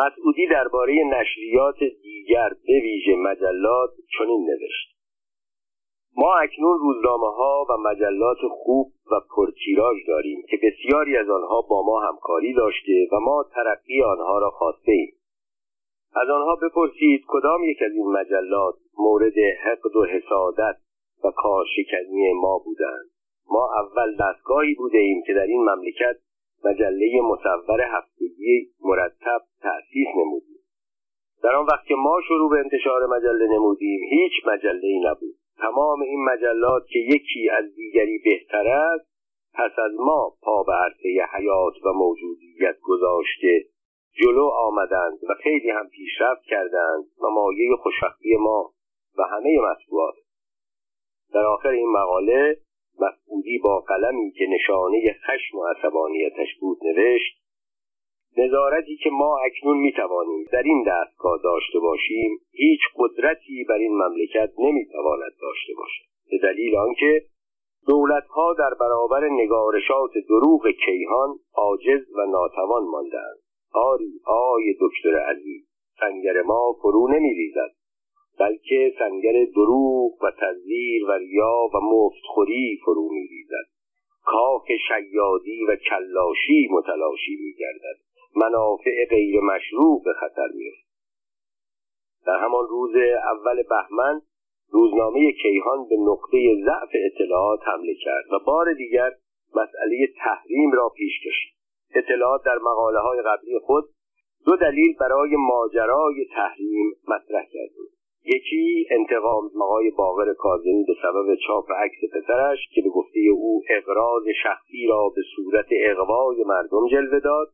مسعودی درباره نشریات دیگر به ویژه مجلات چنین نوشت. ما اکنون روزنامه ها و مجلات خوب و پرتیراژ داریم که بسیاری از آنها با ما همکاری داشته و ما ترقی آنها را خواسته ایم از آنها بپرسید کدام یک از این مجلات مورد حقد و حسادت و کارشکنی ما بودند. ما اول دستگاهی بوده ایم که در این مملکت مجله مصور هفتگی مرتب تأسیس نمودیم. در آن وقت که ما شروع به انتشار مجله نمودیم هیچ مجله ای نبود. تمام این مجلات که یکی از دیگری بهتر است پس از ما پا به عرصه حیات و موجودیت گذاشته جلو آمدند و خیلی هم پیشرفت کردند و مایه خوشبختی ما و همه مطبوعات. در آخر این مقاله مسعودی با قلمی که نشانه خشم و عصبانیتش بود نوشت نظارتی که ما اکنون می‌توانیم در این دستگاه داشته باشیم هیچ قدرتی بر این مملکت نمی‌تواند داشته باشد. به دلیل آنکه دولتها در برابر نگارشات دروغ کیهان عاجز و ناتوان ماندند آری آی دکتر عزیز سنگر ما فرو نمیریزد. بلکه سنگر دروغ و تزویر و ریا و مفتخوری فرو میریزد. کاخ شیادی و کلاشی متلاشی میگردد. منافع غیر مشروع به خطر میفت در همان روز اول بهمن روزنامه کیهان به نقطه ضعف اطلاعات حمله کرد و بار دیگر مسئله تحریم را پیش کشید. اطلاعات در مقاله های قبلی خود دو دلیل برای ماجرای تحریم مطرح کرده یکی انتقام آقای باقر کاظمی به سبب چاپ عکس پسرش که به گفته او اقراض شخصی را به صورت اقوای مردم جلوه داد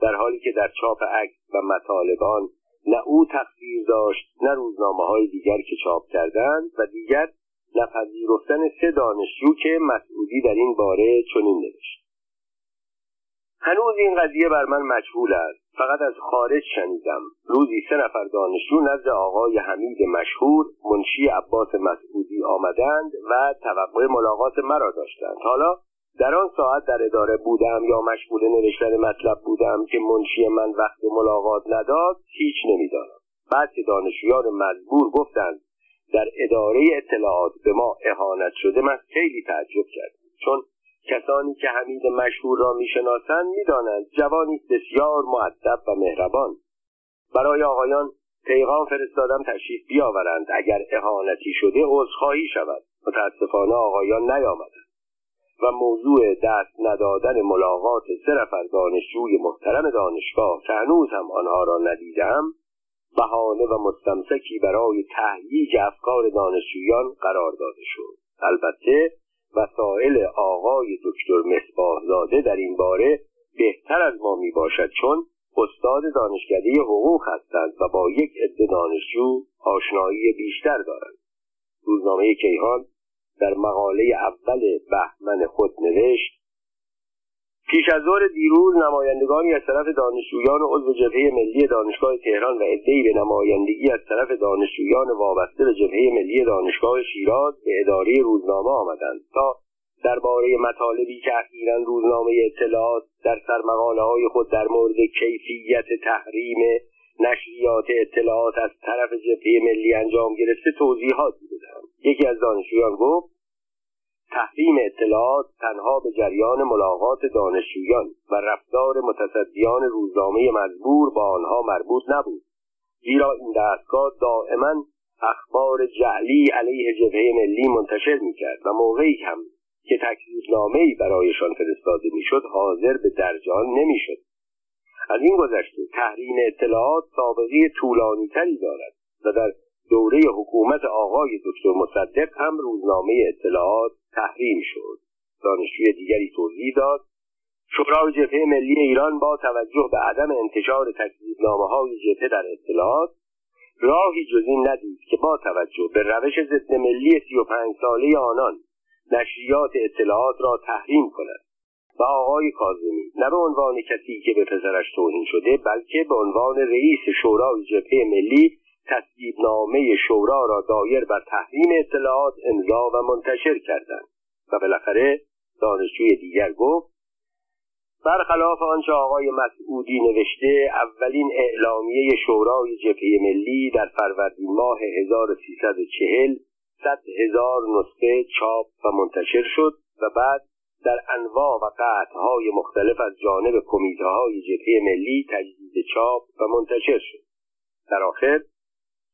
در حالی که در چاپ عکس و مطالبان نه او تقصیر داشت نه روزنامه های دیگر که چاپ کردند و دیگر نپذیرفتن سه دانشجو که مسعودی در این باره چنین نوشت. هنوز این قضیه بر من مجهول است. فقط از خارج شنیدم. روزی سه نفر دانشجو نزد آقای حمید مشهور منشی عباس مسعودی آمدند و توقع ملاقات مرا داشتند. حالا در آن ساعت در اداره بودم یا مشغول نوشتن مطلب بودم که منشی من وقت ملاقات نداد هیچ نمی‌دانم. بعد که دانشجویان مزبور گفتند در اداره اطلاعات به ما اهانت شده من خیلی تعجب کردم. چون کسانی که حمید مشهور را می‌شناسند می‌دانند جوانی بسیار معدب و مهربان. برای آقایان پیغام فرستادم تشریف بیاورند اگر اهانتی شده عذرخواهی شود. متاسفانه آقایان نیامدند و موضوع دست ندادن ملاقات سه نفر دانشجوی محترم دانشگاه که هنوز هم آنها را ندیدم بهانه و مستمسکی برای تهییج افکار دانشجویان قرار داده شد. البته وسایل آقای دکتر مصباح در این باره بهتر از ما می باشد چون استاد دانشکده حقوق هستند و با یک عده دانشجو آشنایی بیشتر دارند. روزنامه کیهان در مقاله اول بهمن خود نوشت پیش از ظهر دیروز نمایندگانی از طرف دانشجویان عضو جبهه ملی دانشگاه تهران و عدهای به نمایندگی از طرف دانشجویان وابسته به جبهه ملی دانشگاه شیراز به اداره روزنامه آمدند تا درباره مطالبی که اخیرا روزنامه اطلاعات در سرمقاله های خود در مورد کیفیت تحریم نشریات اطلاعات از طرف جبهه ملی انجام گرفته توضیحاتی بدهم یکی از دانشجویان گفت تحریم اطلاعات تنها به جریان ملاقات دانشجویان و رفتار متصدیان روزنامه مزبور با آنها مربوط نبود زیرا این دستگاه دائما اخبار جعلی علیه جبهه ملی منتشر می‌کرد و موقعی هم که ای برایشان فرستاده می‌شد حاضر به درجان نمی‌شد. از این گذشته تحریم اطلاعات سابقه طولانیتری دارد و در دوره حکومت آقای دکتر مصدق هم روزنامه اطلاعات تحریم شد. دانشجوی دیگری توضیح داد. شورای جبهه ملی ایران با توجه به عدم انتشار تکذیبنامه های جبهه در اطلاعات راهی جز این ندید که با توجه به روش ضد ملی سی و پنج ساله آنان نشریات اطلاعات را تحریم کند. و آقای کاظمی نه به عنوان کسی که به پسرش توهین شده بلکه به عنوان رئیس شورای جبهه ملی نامه شورا را دایر بر تحریم اطلاعات امضا و منتشر کردند و بالاخره دانشجوی دیگر گفت برخلاف آنچه آقای مسعودی نوشته اولین اعلامیه شورای جبهه ملی در فروردین ماه 1340 صد هزار نسخه چاپ و منتشر شد و بعد در انواع و قطعهای مختلف از جانب کمیته های جبهه ملی تجدید چاپ و منتشر شد. در آخر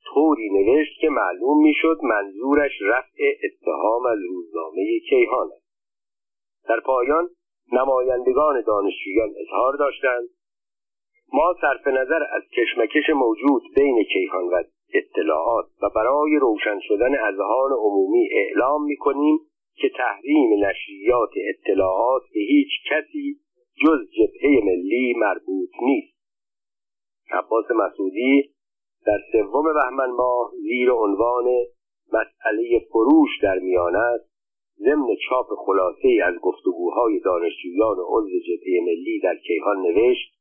طوری نوشت که معلوم می‌شد منظورش رفع اتهام از روزنامه کیهان است. در پایان نمایندگان دانشجویان اظهار داشتند ما صرف نظر از کشمکش موجود بین کیهان و اطلاعات و برای روشن شدن اذهان عمومی اعلام می کنیم که تحریم نشریات اطلاعات به هیچ کسی جز جبهه ملی مربوط نیست. عباس مسعودی در سوم بهمن ماه زیر عنوان مسئله فروش در میان است ضمن چاپ خلاصه ای از گفتگوهای دانشجویان عضو جبهه ملی در کیهان نوشت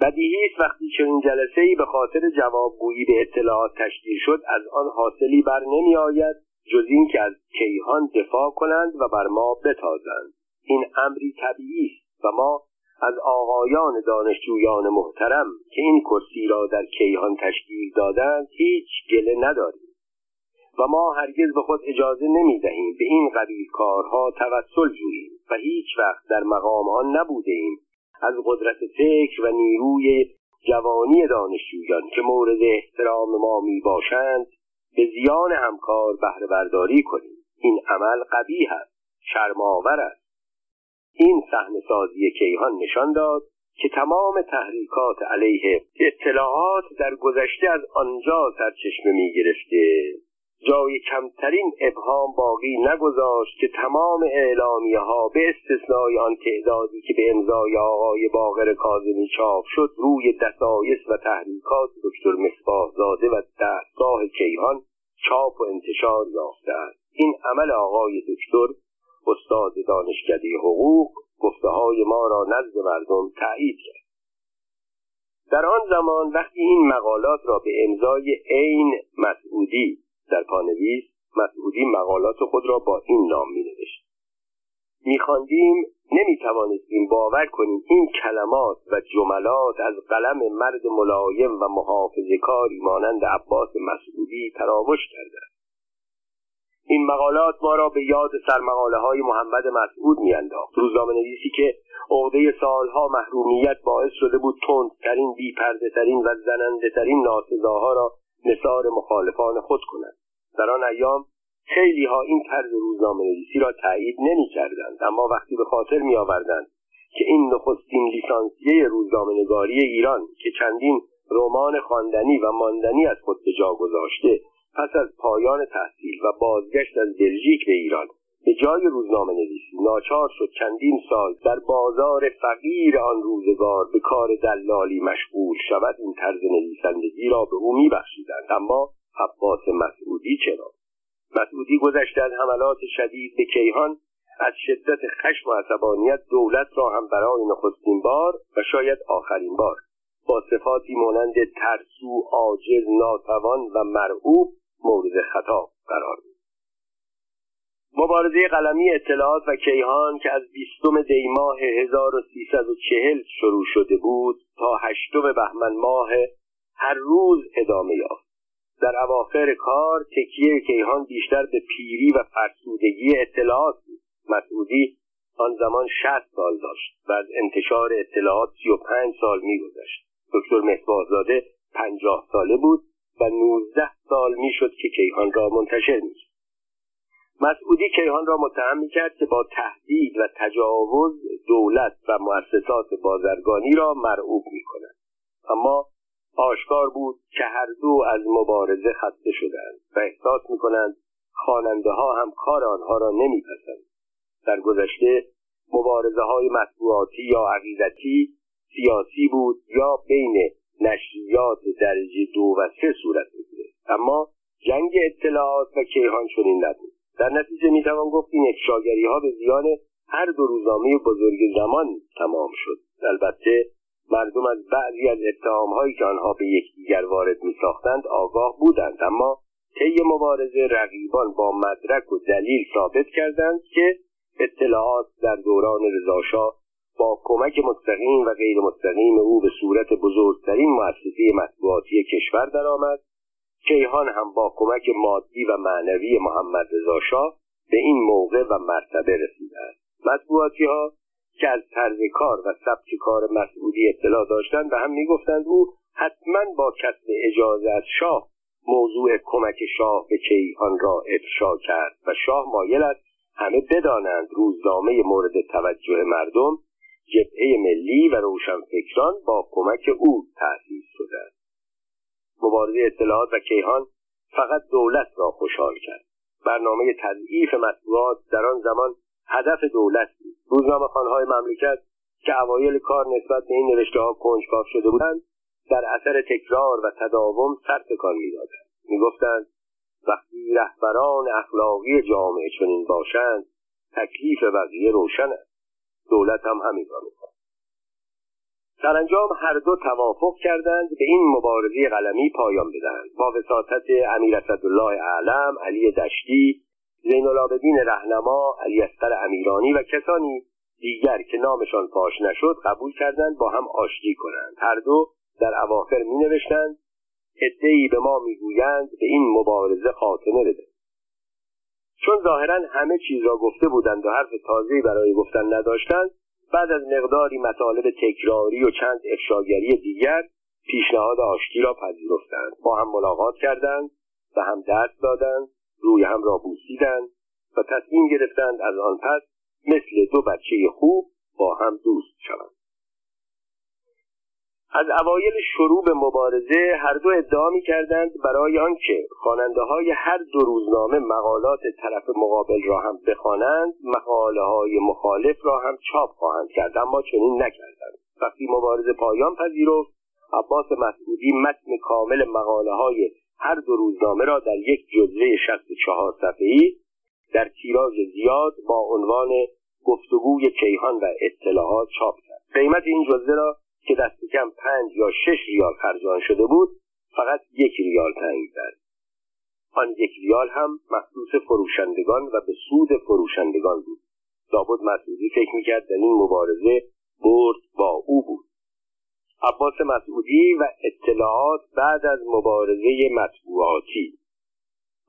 بدیهی است وقتی چنین جلسه ای به خاطر جوابگویی به اطلاعات تشکیل شد از آن حاصلی بر نمی آید جز اینکه از کیهان دفاع کنند و بر ما بتازند. این امری طبیعی است و ما از آقایان دانشجویان محترم که این کرسی را در کیهان تشکیل دادند هیچ گله نداریم و ما هرگز به خود اجازه نمی دهیم به این قبیل کارها توسل جوییم و هیچ وقت در مقام آن نبوده ایم از قدرت فکر و نیروی جوانی دانشجویان که مورد احترام ما می باشند به زیان همکار بهره برداری کنیم. این عمل قبیه است شرمآور است. این صحنه سازی کیهان نشان داد که تمام تحریکات علیه اطلاعات در گذشته از آنجا سرچشمه می گرفته جای کمترین ابهام باقی نگذاشت که تمام اعلامیه ها به استثنای آن تعدادی که به امضای آقای باقر کاظمی چاپ شد روی دسایس و تحریکات دکتر مصباح زاده و دستگاه کیهان چاپ و انتشار یافته است. این عمل آقای دکتر استاد دانشکده حقوق گفته های ما را نزد مردم تایید کرد. در آن زمان وقتی این مقالات را به امضای عین مسعودی در پانویس مسعودی مقالات خود را با این نام می نوشت میخواندیم نمی‌توانستیم باور کنیم این کلمات و جملات از قلم مرد ملایم و محافظ کاری مانند عباس مسعودی تراوش کرده این مقالات ما را به یاد سرمقاله های محمد مسعود میانداخت. روزنامه نویسی که عقده سالها محرومیت باعث شده بود تندترین بیپرده ترین و زننده ترین ناسزاها را نصار مخالفان خود کند. در آن ایام خیلی ها این طرز روزنامه نویسی را تایید نمی کردند اما وقتی به خاطر می آوردند که این نخستین لیسانسیه روزنامه نگاری ایران که چندین رمان خواندنی و ماندنی از خود به جا گذاشته پس از پایان تحصیل و بازگشت از بلژیک به ایران به جای روزنامه نویسی ناچار شد چندین سال در بازار فقیر آن روزگار به کار دلالی مشغول شود این طرز نویسندگی را به او میبخشیدند. اما عباس مسعودی چرا؟ مسعودی گذشته از حملات شدید به کیهان از شدت خشم و عصبانیت دولت را هم برای نخستین بار و شاید آخرین بار با صفاتی مانند ترسو عاجز ناتوان و مرعوب مورد خطاب قرار بود. مبارزه قلمی اطلاعات و کیهان که از بیستم دی ماه 1340 شروع شده بود تا هشتم بهمن ماه هر روز ادامه یافت. در اواخر کار تکیه کیهان بیشتر به پیری و فرسودگی اطلاعات بود. مسعودی آن زمان شست سال داشت و از انتشار اطلاعات سی و پنج سال میگذشت. دکتر مصباحزاده پنجاه ساله بود و نوزده سال می‌شد که کیهان را منتشر می‌کرد. مسعودی کیهان را متهم کرد که با تهدید و تجاوز دولت و مؤسسات بازرگانی را مرعوب می‌کند. اما آشکار بود که هر دو از مبارزه خسته شدند و احساس می‌کنند خواننده ها هم کار آنها را نمیپسند. در گذشته مبارزه های مطبوعاتی یا عقیدتی سیاسی بود یا بین نشریات درجه دو و سه صورت می‌گیره. اما جنگ اطلاعات و کیهان چنین نبود. در نتیجه می‌توان گفت این افشاگری ها به زیان هر دو روزنامه بزرگ زمان تمام شد. البته مردم از بعضی از اتهام هایی که آنها به یکدیگر وارد می ساختند آگاه بودند. اما طی مبارزه رقیبان با مدرک و دلیل ثابت کردند که اطلاعات در دوران رضاشاه با کمک مستقیم و غیر مستقیم او به صورت بزرگترین مؤسسه مطبوعاتی کشور درآمد. کیهان هم با کمک مادی و معنوی محمد رضا شاه به این موقع و مرتبه رسیده است مطبوعاتی ها که از طرز کار و سبک کار مسعودی اطلاع داشتند و هم می‌گفتند او حتما با کسب اجازه از شاه موضوع کمک شاه به کیهان را افشا کرد و شاه مایل است همه بدانند روزنامه مورد توجه مردم جبهه ملی و روشنفکران با کمک او تأسیس شده. است مبارزه اطلاعات و کیهان فقط دولت را خوشحال کرد. برنامه تضعیف مطبوعات در آن زمان هدف دولت بود. روزنامه خانهای مملکت که اوایل کار نسبت به این نوشته ها کنجکاو شده بودند در اثر تکرار و تداوم سر تکان می‌دادند. می‌گفتند وقتی رهبران اخلاقی جامعه چنین باشند تکلیف بقیه روشن است. دولت هم همین را می‌کند سرانجام هر دو توافق کردند به این مبارزه قلمی پایان بدهند. با وساطت امیر اسدالله اعلم علی دشتی زین العابدین رهنما علی اصغر امیرانی و کسانی دیگر که نامشان فاش نشد قبول کردند با هم آشتی کنند. هر دو در اواخر می نوشتند ادهی به ما می‌گویند به این مبارزه خاتمه بده. چون ظاهرا همه چیز را گفته بودند و حرف تازه‌ای برای گفتن نداشتند بعد از مقداری مطالب تکراری و چند افشاگری دیگر پیشنهاد آشتی را پذیرفتند. با هم ملاقات کردند و هم دست دادند روی هم را بوسیدند و تصمیم گرفتند از آن پس مثل دو بچه خوب با هم دوست شوند. از اوایل شروع به مبارزه هر دو ادعا می کردند برای آنکه خواننده های هر دو روزنامه مقالات طرف مقابل را هم بخوانند مقاله های مخالف را هم چاپ خواهند کرد اما چنین نکردند. وقتی مبارزه پایان پذیرفت عباس مسعودی متن کامل مقاله های هر دو روزنامه را در یک جزوه 64 صفحه‌ای در تیراژ زیاد با عنوان گفتگوی کیهان و اطلاعات چاپ کرد. قیمت این جزوه را که دست کم پنج یا شش ریال خرج شده بود فقط یک ریال تعیین کرد. آن یک ریال هم مخصوص فروشندگان و به سود فروشندگان بود. لابد مسعودی فکر می‌کرد در این مبارزه برد با او بود. عباس مسعودی و اطلاعات بعد از مبارزه مطبوعاتی.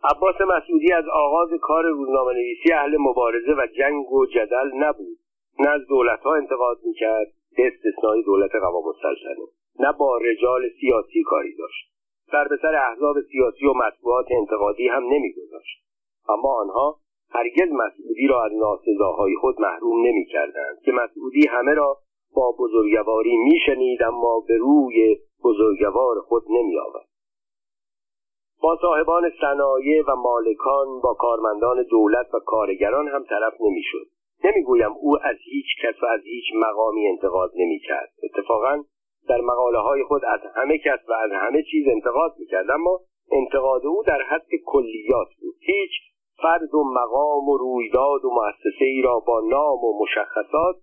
عباس مسعودی از آغاز کار روزنامه نویسی اهل مبارزه و جنگ و جدل نبود. نه از دولتها انتقاد می‌کرد به استثنای دولت قوام السلطنه نه با رجال سیاسی کاری داشت. سر به سر احزاب سیاسی و مطبوعات انتقادی هم نمیگذاشت. اما آنها هرگز مسعودی را از ناسزاهای خود محروم نمی‌کردند که مسعودی همه را با بزرگواری میشنید اما به روی بزرگوار خود نمیآورد. با صاحبان صنایع و مالکان با کارمندان دولت و کارگران هم طرف نمی‌شد. نمی‌گویم او از هیچ کس و از هیچ مقامی انتقاد نمی‌کرد. اتفاقا در مقاله های خود از همه کس و از همه چیز انتقاد می‌کرد اما انتقاد او در حد کلیات بود. هیچ فرد و مقام و رویداد و مؤسسه ای را با نام و مشخصات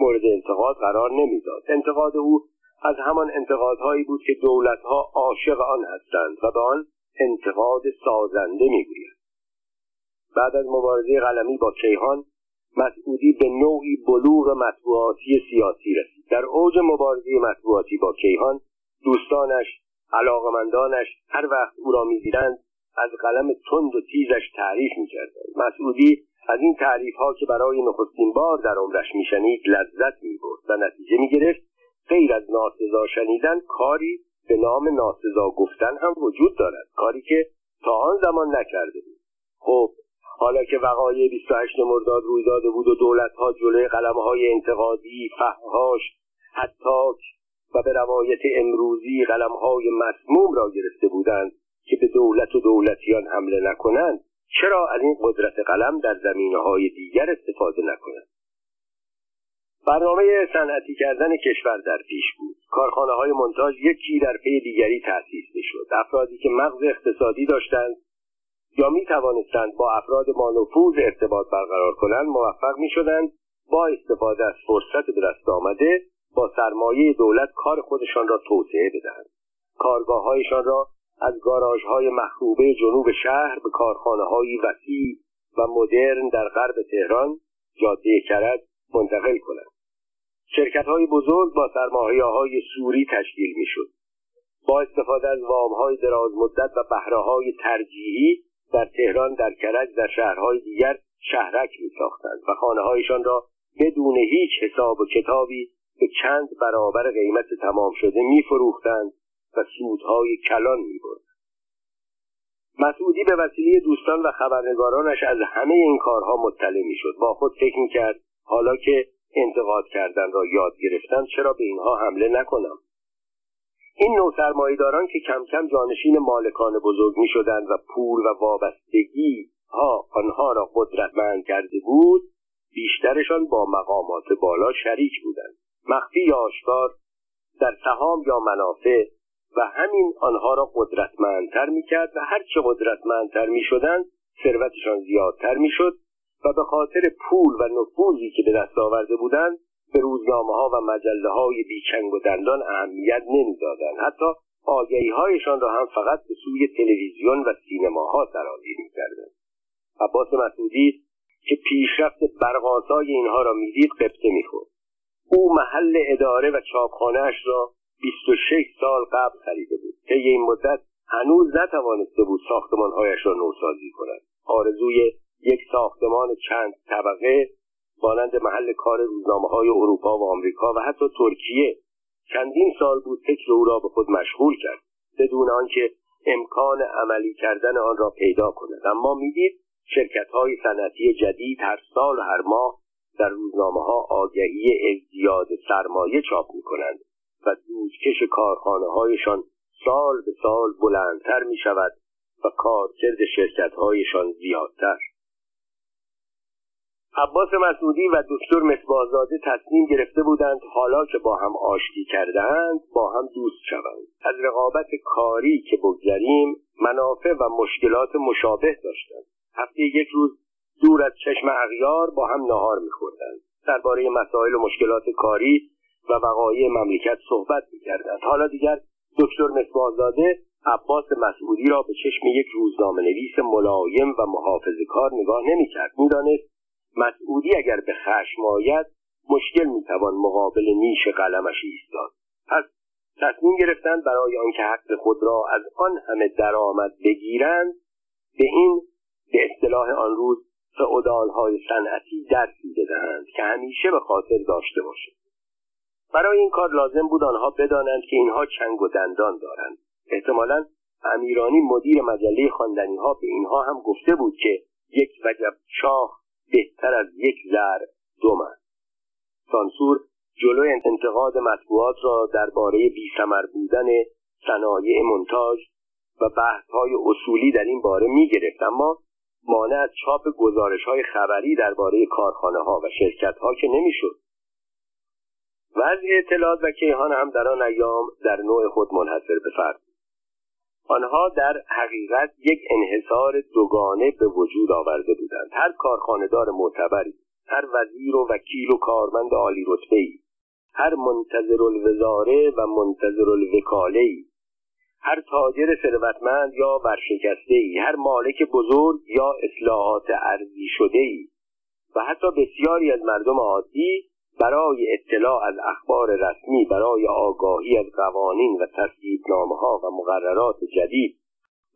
مورد انتقاد قرار نمی‌داد. انتقاد او از همان انتقادهایی بود که دولتها عاشق آن هستند و به آن انتقاد سازنده می‌گویند بعد از مبارزه قلمی با کیهان مسعودی به نوعی بلوغ مطبوعاتی سیاسی رسید. در اوج مبارزه مطبوعاتی با کیهان دوستانش علاقمندانش هر وقت او را می‌دیدند از قلم تند و تیزش تعریف می‌کردند. مسعودی از این تعریف ها که برای نخستین بار در عمرش میشنید لذت می‌برد و نتیجه می‌گرفت. غیر از ناسزا شنیدن کاری به نام ناسزا گفتن هم وجود دارد. کاری که تا آن زمان نکرده بود. خب حالا که وقایع 28 مرداد روی داده بود و دولتها جلوی قلمهای انتقادی فهمهاش حتی و به روایت امروزی قلمهای مسموم را گرفته بودند که به دولت و دولتیان حمله نکنند چرا از این قدرت قلم در زمینه های دیگر استفاده نکنند؟ برنامه صنعتی کردن کشور در پیش بود. کارخانه های منتاج یکی در پی دیگری تأسیس می‌شد. افرادی که مغز اقتصادی داشتند یا می توانستند با افراد مانوفوز ارتباط برقرار کنند موفق می شدند با استفاده از فرصت به دست آمده با سرمایه دولت کار خودشان را توسعه بدهند کارگاههایشان را از گاراژ های مخروبه جنوب شهر به کارخانه های وسیع و مدرن در غرب تهران جاده کرد منتقل کنند شرکت های بزرگ با سرمایه های سوری تشکیل می شد. با استفاده از وام های دراز مدت و بهره های ترجیحی در تهران در کرج در شهرهای دیگر شهرک می ساختند و خانه هایشان را بدون هیچ حساب و کتابی به چند برابر قیمت تمام شده می فروختند و سودهای کلان می برد. مسعودی به وسیله دوستان و خبرنگارانش از همه این کارها مطلع می شد. با خود فکر می کرد حالا که انتقاد کردن را یاد گرفتن چرا به اینها حمله نکنم این نوع سرمایهداران که کم کم جانشین مالکان بزرگ می شدند و پول و وابستگی ها آنها را قدرتمند کرده بود بیشترشان با مقامات بالا شریک بودند. مخفی یا آشکار در سهام یا منافع و همین آنها را قدرتمندتر می‌کرد و هرچه قدرتمندتر می‌شدند ثروتشان زیادتر می‌شد و به خاطر پول و نفوذی که به دست آورده بودند به روزنامه ها و مجله های بیچنگ و دندان اهمیت نمی‌دادند. حتی آگهی هایشان را هم فقط به سوی تلویزیون و سینماها سرازیر می‌کردند. عباس مسعودی که پیشرفت برقاسای اینها را می‌دید قبطه می‌خورد. او محل اداره و چاپخانهاش را 26 سال قبل خریده بود. طی این مدت هنوز نتوانسته بود ساختمانهایش را نوسازی کند. آرزوی یک ساختمان چند طبقه مانند محل کار روزنامه های اروپا و آمریکا و حتی ترکیه. چندین سال بود فکر او را به خود مشغول کرد بدون آنکه امکان عملی کردن آن را پیدا کند. اما می‌دید شرکت های صنعتی جدید هر سال و هر ماه در روزنامه ها آگهی ازدیاد سرمایه چاپ می کنند و دودکش کارخانه هایشان سال به سال بلندتر می شود و کارکرد شرکت هایشان زیادتر. عباس مسعودی و دکتر مصباحزاده تصمیم گرفته بودند حالا که با هم آشتی کردهاند با هم دوست شوند. از رقابت کاری که بگذریم منافع و مشکلات مشابه داشتند. هفته یک روز دور از چشم اغیار با هم نهار میخوردند. درباره مسائل و مشکلات کاری و وقایع مملکت صحبت می‌کردند. حالا دیگر دکتر مصباحزاده عباس مسعودی را به چشم یک روزنامه نویس ملایم و محافظ کار نگاه نمی‌کرد. می‌دانست مسعودی اگر به خشم آید مشکل می‌توان مقابل نیش قلمش ایستاد. پس تصمیم گرفتند برای آنکه حق خود را از آن همه درآمد بگیرند به این به اصطلاح آن روز های صنعتی درسی بدهند که همیشه به خاطر داشته باشد. برای این کار لازم بود آنها بدانند که اینها چنگ و دندان دارند. احتمالا امیرانی مدیر مجله خواندنی ها به اینها هم گفته بود که یک وجب شاه بهتر از یک زر دوم است سانسور جلوی انتقاد مطبوعات را درباره بیثمر بودن صنایع منتاج و بحث های اصولی در این باره می گرفت اما مانع از چاپ گزارش های خبری درباره کارخانه ها و شرکت ها که نمی‌شد. وضع اطلاعات و کیهان هم در آن ایام در نوع خود منحصر به فرد آنها در حقیقت یک انحصار دوگانه به وجود آورده بودند. هر کارخانهدار معتبری هر وزیر و وکیل و کارمند عالی رتبه ای هر منتظر الوزاره و منتظر الوکاله ای هر تاجر ثروتمند یا ورشکسته ای هر مالک بزرگ یا اصلاحات ارزی شده ای و حتی بسیاری از مردم عادی برای اطلاع از اخبار رسمی برای آگاهی از قوانین و تصویبنامه ها و مقررات جدید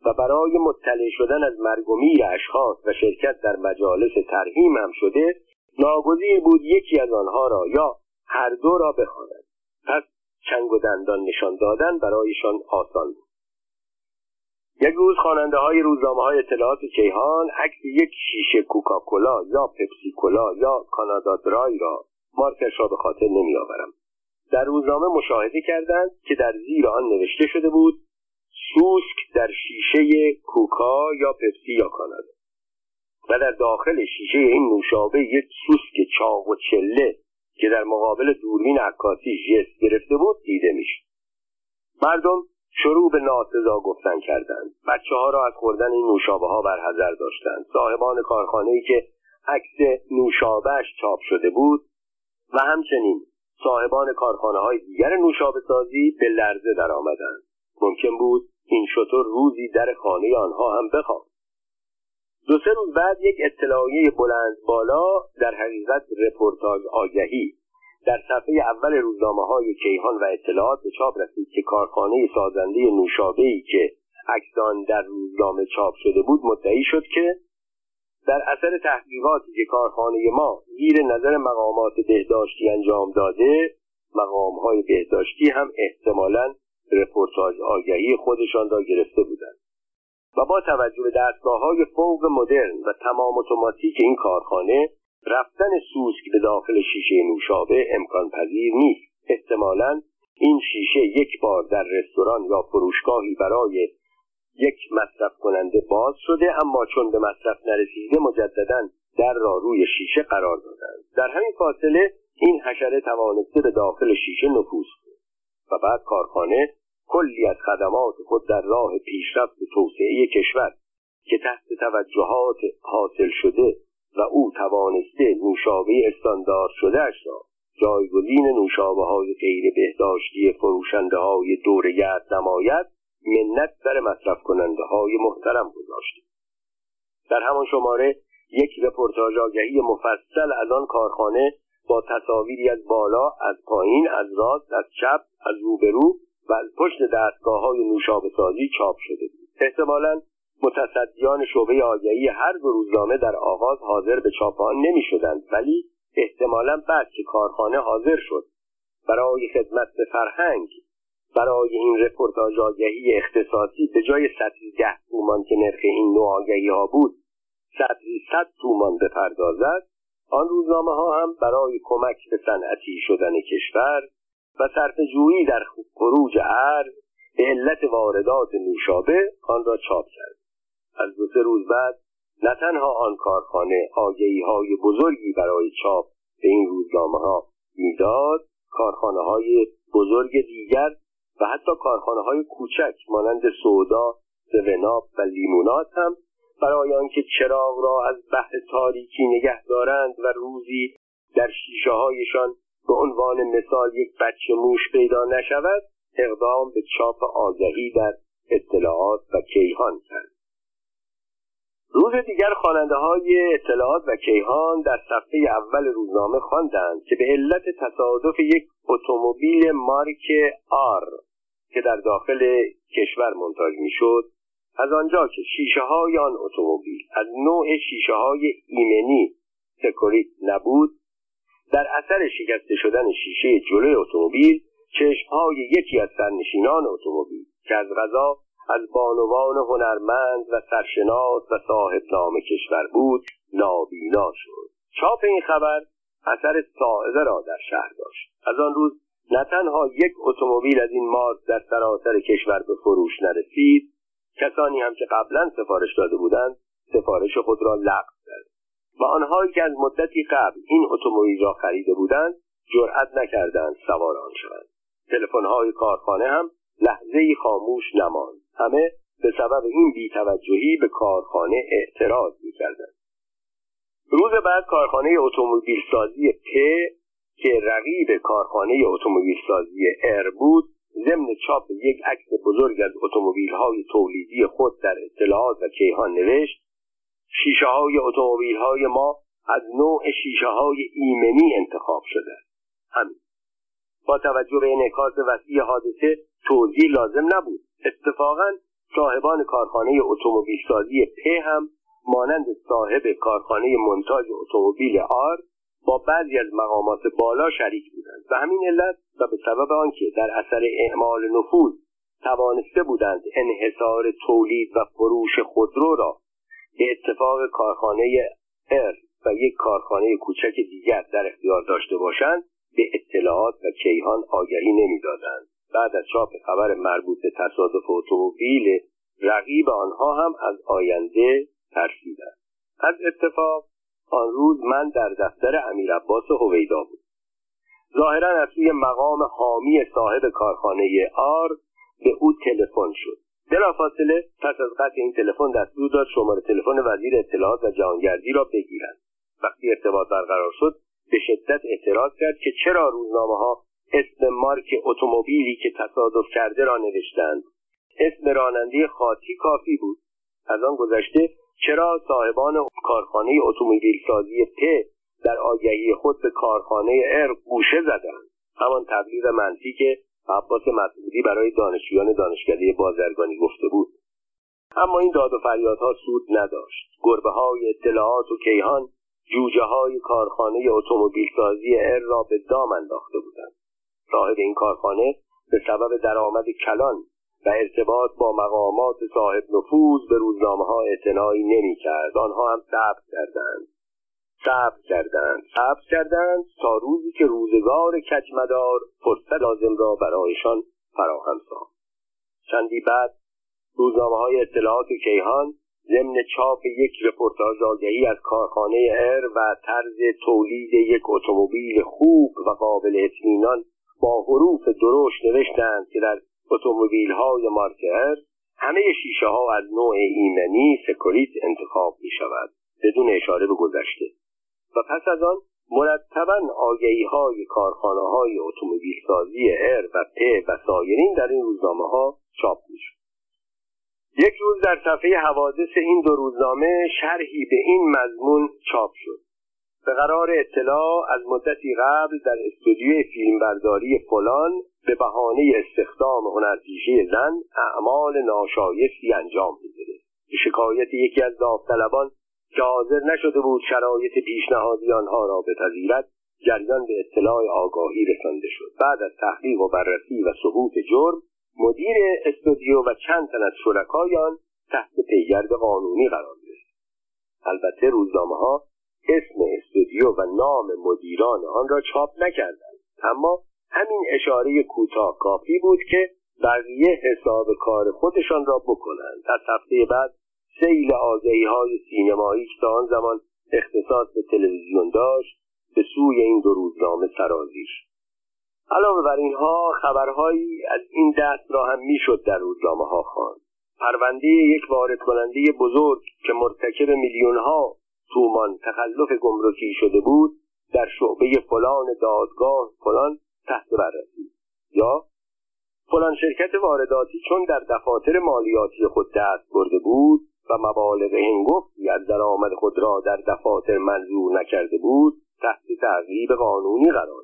و برای مطلع شدن از مرگ و میر اشخاص و شرکت در مجالس ترهیم هم شده ناگزیر بود یکی از آنها را یا هر دو را بخواند. پس چنگ و دندان نشان دادن برایشان آسان بود. یک روز خواننده های روزنامه های اطلاعات کیهان عکس یک شیشه کوکاکولا یا پپسی کولا یا کانادا درای را مارکش را به خاطر نمیآورم. در روزنامه مشاهده کردند که در زیر آن نوشته شده بود سوسک در شیشه کوکا یا پپسی یا کانادا. و در داخل شیشه این نوشابه یک سوسک چاق و چله که در مقابل دوربین عکاسی ژست گرفته بود دیده می‌شد. مردم شروع به ناسزا گفتن کردند. بچه ها را از خوردن این نوشابه ها برحضر داشتند. صاحبان کارخانه ای که عکس نوشابهش چاپ شده بود و همچنین صاحبان کارخانه های دیگر نوشابه سازی به لرزه در آمدند ممکن بود این شطور روزی در خانه آنها هم بخواد دو سه روز بعد یک اطلاعیه بلند بالا در حقیقت رپورتاج آگهی در صفحه اول روزنامه های کیهان و اطلاعات به چاپ رسید که کارخانه سازنده نوشابه ای که اکسان در روزنامه چاپ شده بود مدعی شد که در اثر تحقیقاتی که کارخانه ما زیر نظر مقامات بهداشتی انجام داده مقام های بهداشتی هم احتمالا رپورتاج آگهی خودشان را گرفته بودند. و با توجه به دستگاه های فوق مدرن و تمام اتوماتیک این کارخانه رفتن سوسک به داخل شیشه نوشابه امکان پذیر نیست. احتمالا این شیشه یک بار در رستوران یا فروشگاهی برای یک مصرف کننده باز شده اما چون به مصرف نرسیده مجددا در را روی شیشه قرار دادند. در همین فاصله این حشره توانسته به داخل شیشه نفوذ کنه و بعد کارخانه کلی از خدمات خود در راه پیشرفت توسعه کشور که تحت توجهات حاصل شده و او توانسته نوشابه استاندارد شدهش را جایگزین نوشابه های غیر بهداشتی فروشنده های دور گرد نماید منت در مصرف کننده های محترم گذاشته در همان شماره یک رپورتاج آگهی مفصل از آن کارخانه با تصاویری از بالا از پایین از راست از چپ از روبرو و از پشت دستگاه های نوشابه سازی چاپ شده بود. احتمالا متصدیان شعبه آگهی هر دو روزنامه در آغاز حاضر به چاپ آن نمی شدند ولی احتمالا بعد که کارخانه حاضر شد برای خدمت به فرهنگ برای این رپورتاج آگهی اختصاصی به جای سطری ده تومان که نرخ این نوع آگهی ها بود سطری صد تومان بپردازد آن روزنامه ها هم برای کمک به صنعتی شدن کشور و صرف جویی در خروج ارز به علت واردات نوشابه آن را چاپ کرد. از دو سه روز بعد نه تنها آن کارخانه آگهی های بزرگی برای چاپ به این روزنامه ها می‌داد کارخانه های بزرگ دیگر و حتی کارخانه های کوچک مانند سودا، سوناب و لیمونات هم برای آنکه چراغ را از بحر تاریکی نگه دارند و روزی در شیشه هایشان به عنوان مثال یک بچه موش پیدا نشود اقدام به چاپ آگهی در اطلاعات و کیهان کرد. روز دیگر خواننده های اطلاعات و کیهان در صفحه اول روزنامه خواندند که به علت تصادف یک اتومبیل مارک آر که در داخل کشور مونتاژ می‌شد از آنجا که شیشه های آن اتومبیل از نوع شیشه های ایمنی سکوریت نبود در اثر شکسته شدن شیشه جلوی اتومبیل چشمهای یکی از سرنشینان اتومبیل که از قضا از بانوان هنرمند و سرشناس و صاحب نام کشور بود نابینا شد. چاپ این خبر اثر ساعده را در شهر داشت. از آن روز نه تنها یک اتومبیل از این مارک در سراسر کشور به فروش نرسید کسانی هم که قبلا سفارش داده بودند سفارش خود را لغو کرد. و آنهایی که از مدتی قبل این اتومبیل را خریده بودند جرأت نکردند سوار آن شوند. تلفن‌های کارخانه هم لحظه خاموش نماند. همه به سبب این بیتوجهی به کارخانه اعتراض می‌کردند. روز بعد کارخانه اتومبیل سازی پ که رقیب کارخانه اتومبیل سازی ار بود ضمن چاپ یک عکس بزرگ از اتومبیل های تولیدی خود در اطلاعات و کیهان نوشت شیشه های اتومبیل های ما از نوع شیشه های ایمنی انتخاب شده. همین. با توجه به انعکاس وسیع حادثه توضیح لازم نبود. اتفاقا صاحبان کارخانه اتومبیل سازی پ هم مانند صاحب کارخانه منتاج اتومبیل آر با بعضی از مقامات بالا شریک بودند و همین علت و به سبب آنکه در اثر اعمال نفوذ توانسته بودند انحصار تولید و فروش خودرو را به اتفاق کارخانه ار و یک کارخانه کوچک دیگر در اختیار داشته باشند به اطلاعات و کیهان آگهی نمی‌دادند. بعد از چاپ خبر مربوط به تصادف اتومبیل رقیب آنها هم از آینده ترسیدند. از اتفاق آن روز من در دفتر امیر عباس هویدا بود. ظاهرا از سوی مقام حامی صاحب کارخانه آر به او تلفن شد. بلافاصله پس از قطع این تلفن دستور داد شماره تلفن وزیر اطلاعات و جهانگردی را بگیرند. وقتی ارتباط برقرار شد به شدت اعتراض کرد که چرا روزنامه ها اسم مارک اتومبیلی که تصادف کرده را نوشتند. اسم راننده خاطی کافی بود. از آن گذشته چرا صاحبان کارخانه اتومبیل سازی پ در آگهی خود به کارخانه ارق گوشه زدند؟ همان تبلیغ منفی که عباس مسعودی برای دانشجویان دانشکده بازرگانی گفته بود. اما این داد و فریادها سود نداشت. گربه های اطلاعات و کیهان جوجه های کارخانه اتومبیلسازی ار را به دام انداخته بودند. صاحب این کارخانه به سبب درآمد کلان و ارتباط با مقامات صاحب نفوذ به روزنامه ها اعتنایی نمی کرد آنها هم صبر کردند. صبر کردند. صبر کردند تا روزی که روزگار کچمدار فرصت لازم را برایشان فراهم ساخت. چندی بعد روزنامه های اطلاعات کیهان ضمن چاپ یک رپورتاژ آگهی از کارخانه ار و طرز تولید یک اتومبیل خوب و قابل اطمینان با حروف درشت نوشتند که در اتومبیل های مارک ار همه شیشه ها از نوع ایمنی سکوریت انتخاب می شود بدون اشاره به گذشته. و پس از آن مرتبا آگهی های کارخانه های اتومبیل سازی ار و پ و سایرین در این روزنامه ها چاپ می شود یک روز در صفحه حوادث این دو روزنامه شرحی به این مضمون چاپ شد. به قرار اطلاع از مدتی قبل در استودیوی فیلمبرداری فلان به بهانه استخدام هنرپیشه زن اعمال ناشایستی انجام می‌گیره به شکایت یکی از داوطلبان که حاضر نشده بود شرایط پیشنهادی آنها را بپذیرد جریان به اطلاع آگاهی رسانده شد. بعد از تحقیق و بررسی و ثبوت جرم مدیر استودیو و چند تن از شرکای آن تحت پیگرد قانونی قرار گرفت. البته روزنامه ها اسم استودیو و نام مدیران آن را چاپ نکردند. اما همین اشاره کوتاه کافی بود که بقیه حساب کار خودشان را بکنند. از هفته بعد سیل آگهی های سینمایی که تا آن زمان اختصاص به تلویزیون داشت به سوی این دو روزنامه سرازیر علاوه بر اینها خبرهایی از این دست را هم می‌شد در روزنامه ها خواند. پرونده یک وارد کننده بزرگ که مرتکب میلیون ها تومان تخلف گمرکی شده بود در شعبه فلان دادگاه فلان تحت بررسی. یا فلان شرکت وارداتی چون در دفاتر مالیاتی خود دست برده بود و مبالغ هنگفتی از درآمد خود را در دفاتر منظور نکرده بود تحت تعقیب قانونی قرار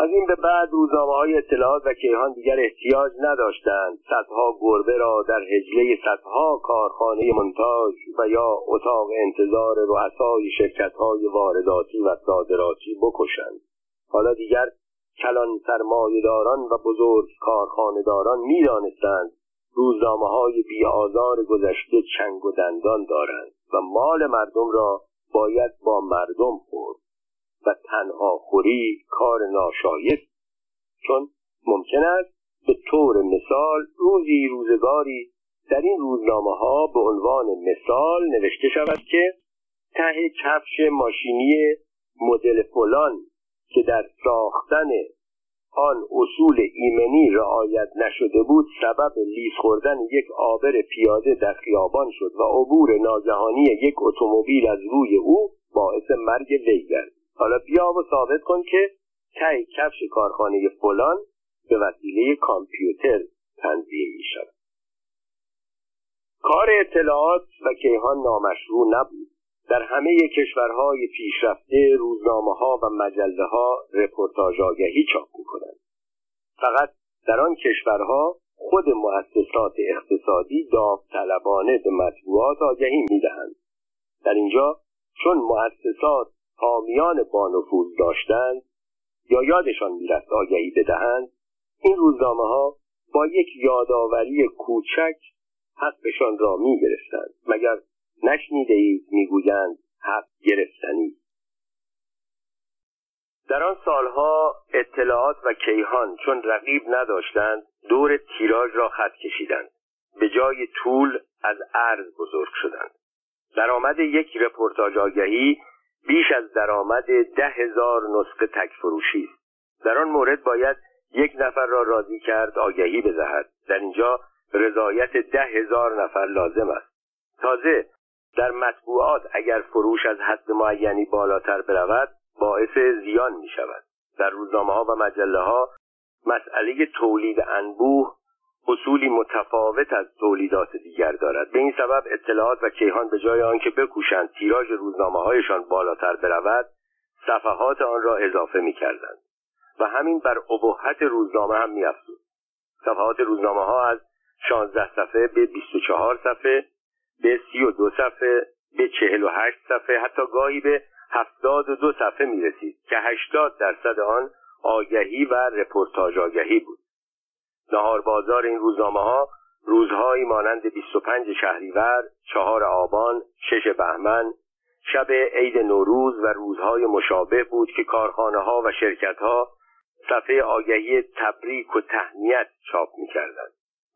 از این به بعد روزنامه های اطلاعات و کیهان دیگر احتیاج نداشتند. صدها گربه را در هجله صدها کارخانه منتاج و یا اتاق انتظار رؤسای شرکت های وارداتی و صادراتی بکشند. حالا دیگر کلان سرمایهداران و بزرگ کارخانهداران می‌دانستند روزنامه های بی آزار گذشته چنگ و دندان دارند و مال مردم را باید با مردم خورد. و تنها خوری کار ناشایست چون ممکن است به طور مثال روزی روزگاری در این روزنامه ها به عنوان مثال نوشته شود که ته کفش ماشینی مدل فلان که در ساختن آن اصول ایمنی رعایت نشده بود سبب لیز خوردن یک آبر پیاده در خیابان شد و عبور ناگهانی یک اتومبیل از روی او باعث مرگ وی گردید حالا بیا و ثابت کن که ته کفش کارخانه فلان به وسیله کامپیوتر تنظیم می شود کار اطلاعات و کیهان نامشروع نبود. در همه کشورهای پیشرفته روزنامه ها و مجله ها رپورتاژ آگهی چاپ کنند فقط در آن کشورها خود مؤسسات اقتصادی داوطلبانه به مطبوعات آگهی می‌دهند. در اینجا چون مؤسسات حامیان بانفوذ داشتند یا یادشان می‌رفت آگهی بدهند این روزنامه ها با یک یادآوری کوچک حقشان را می‌گرفتند. مگر نشنیده اید می‌گویند حق گرفتنی؟ در آن سالها اطلاعات و کیهان چون رقیب نداشتند دور تیراژ را خط کشیدند. به جای طول از عرض بزرگ شدند. درآمد یک رپورتاج آگهی بیش از درآمد ده هزار نسخه تک فروشی است در آن مورد باید یک نفر را راضی کرد آگهی بدهد در اینجا رضایت ده هزار نفر لازم است. تازه در مطبوعات اگر فروش از حد معینی بالاتر برود باعث زیان می شود در روزنامه ها و مجله ها مسئله تولید انبوه اصولی متفاوت از تولیدات دیگر دارد به این سبب اطلاعات و کیهان به جای آنکه بکوشند تیراژ روزنامه هایشان بالاتر برود صفحات آن را اضافه می کردند و همین بر ابهت روزنامه هم می افزود. صفحات روزنامه ها از 16 صفحه به 24 صفحه به 32 صفحه به 48 صفحه حتی گاهی به 72 صفحه می رسید که 80 درصد آن آگهی و رپورتاج آگهی بود نهار بازار این روزنامه ها روزهایی مانند 25 شهریور، چهار آبان، شش بهمن، شب عید نوروز و روزهای مشابه بود که کارخانه ها و شرکت ها صفحه آگهی تبریک و تهنیت چاپ می کردن.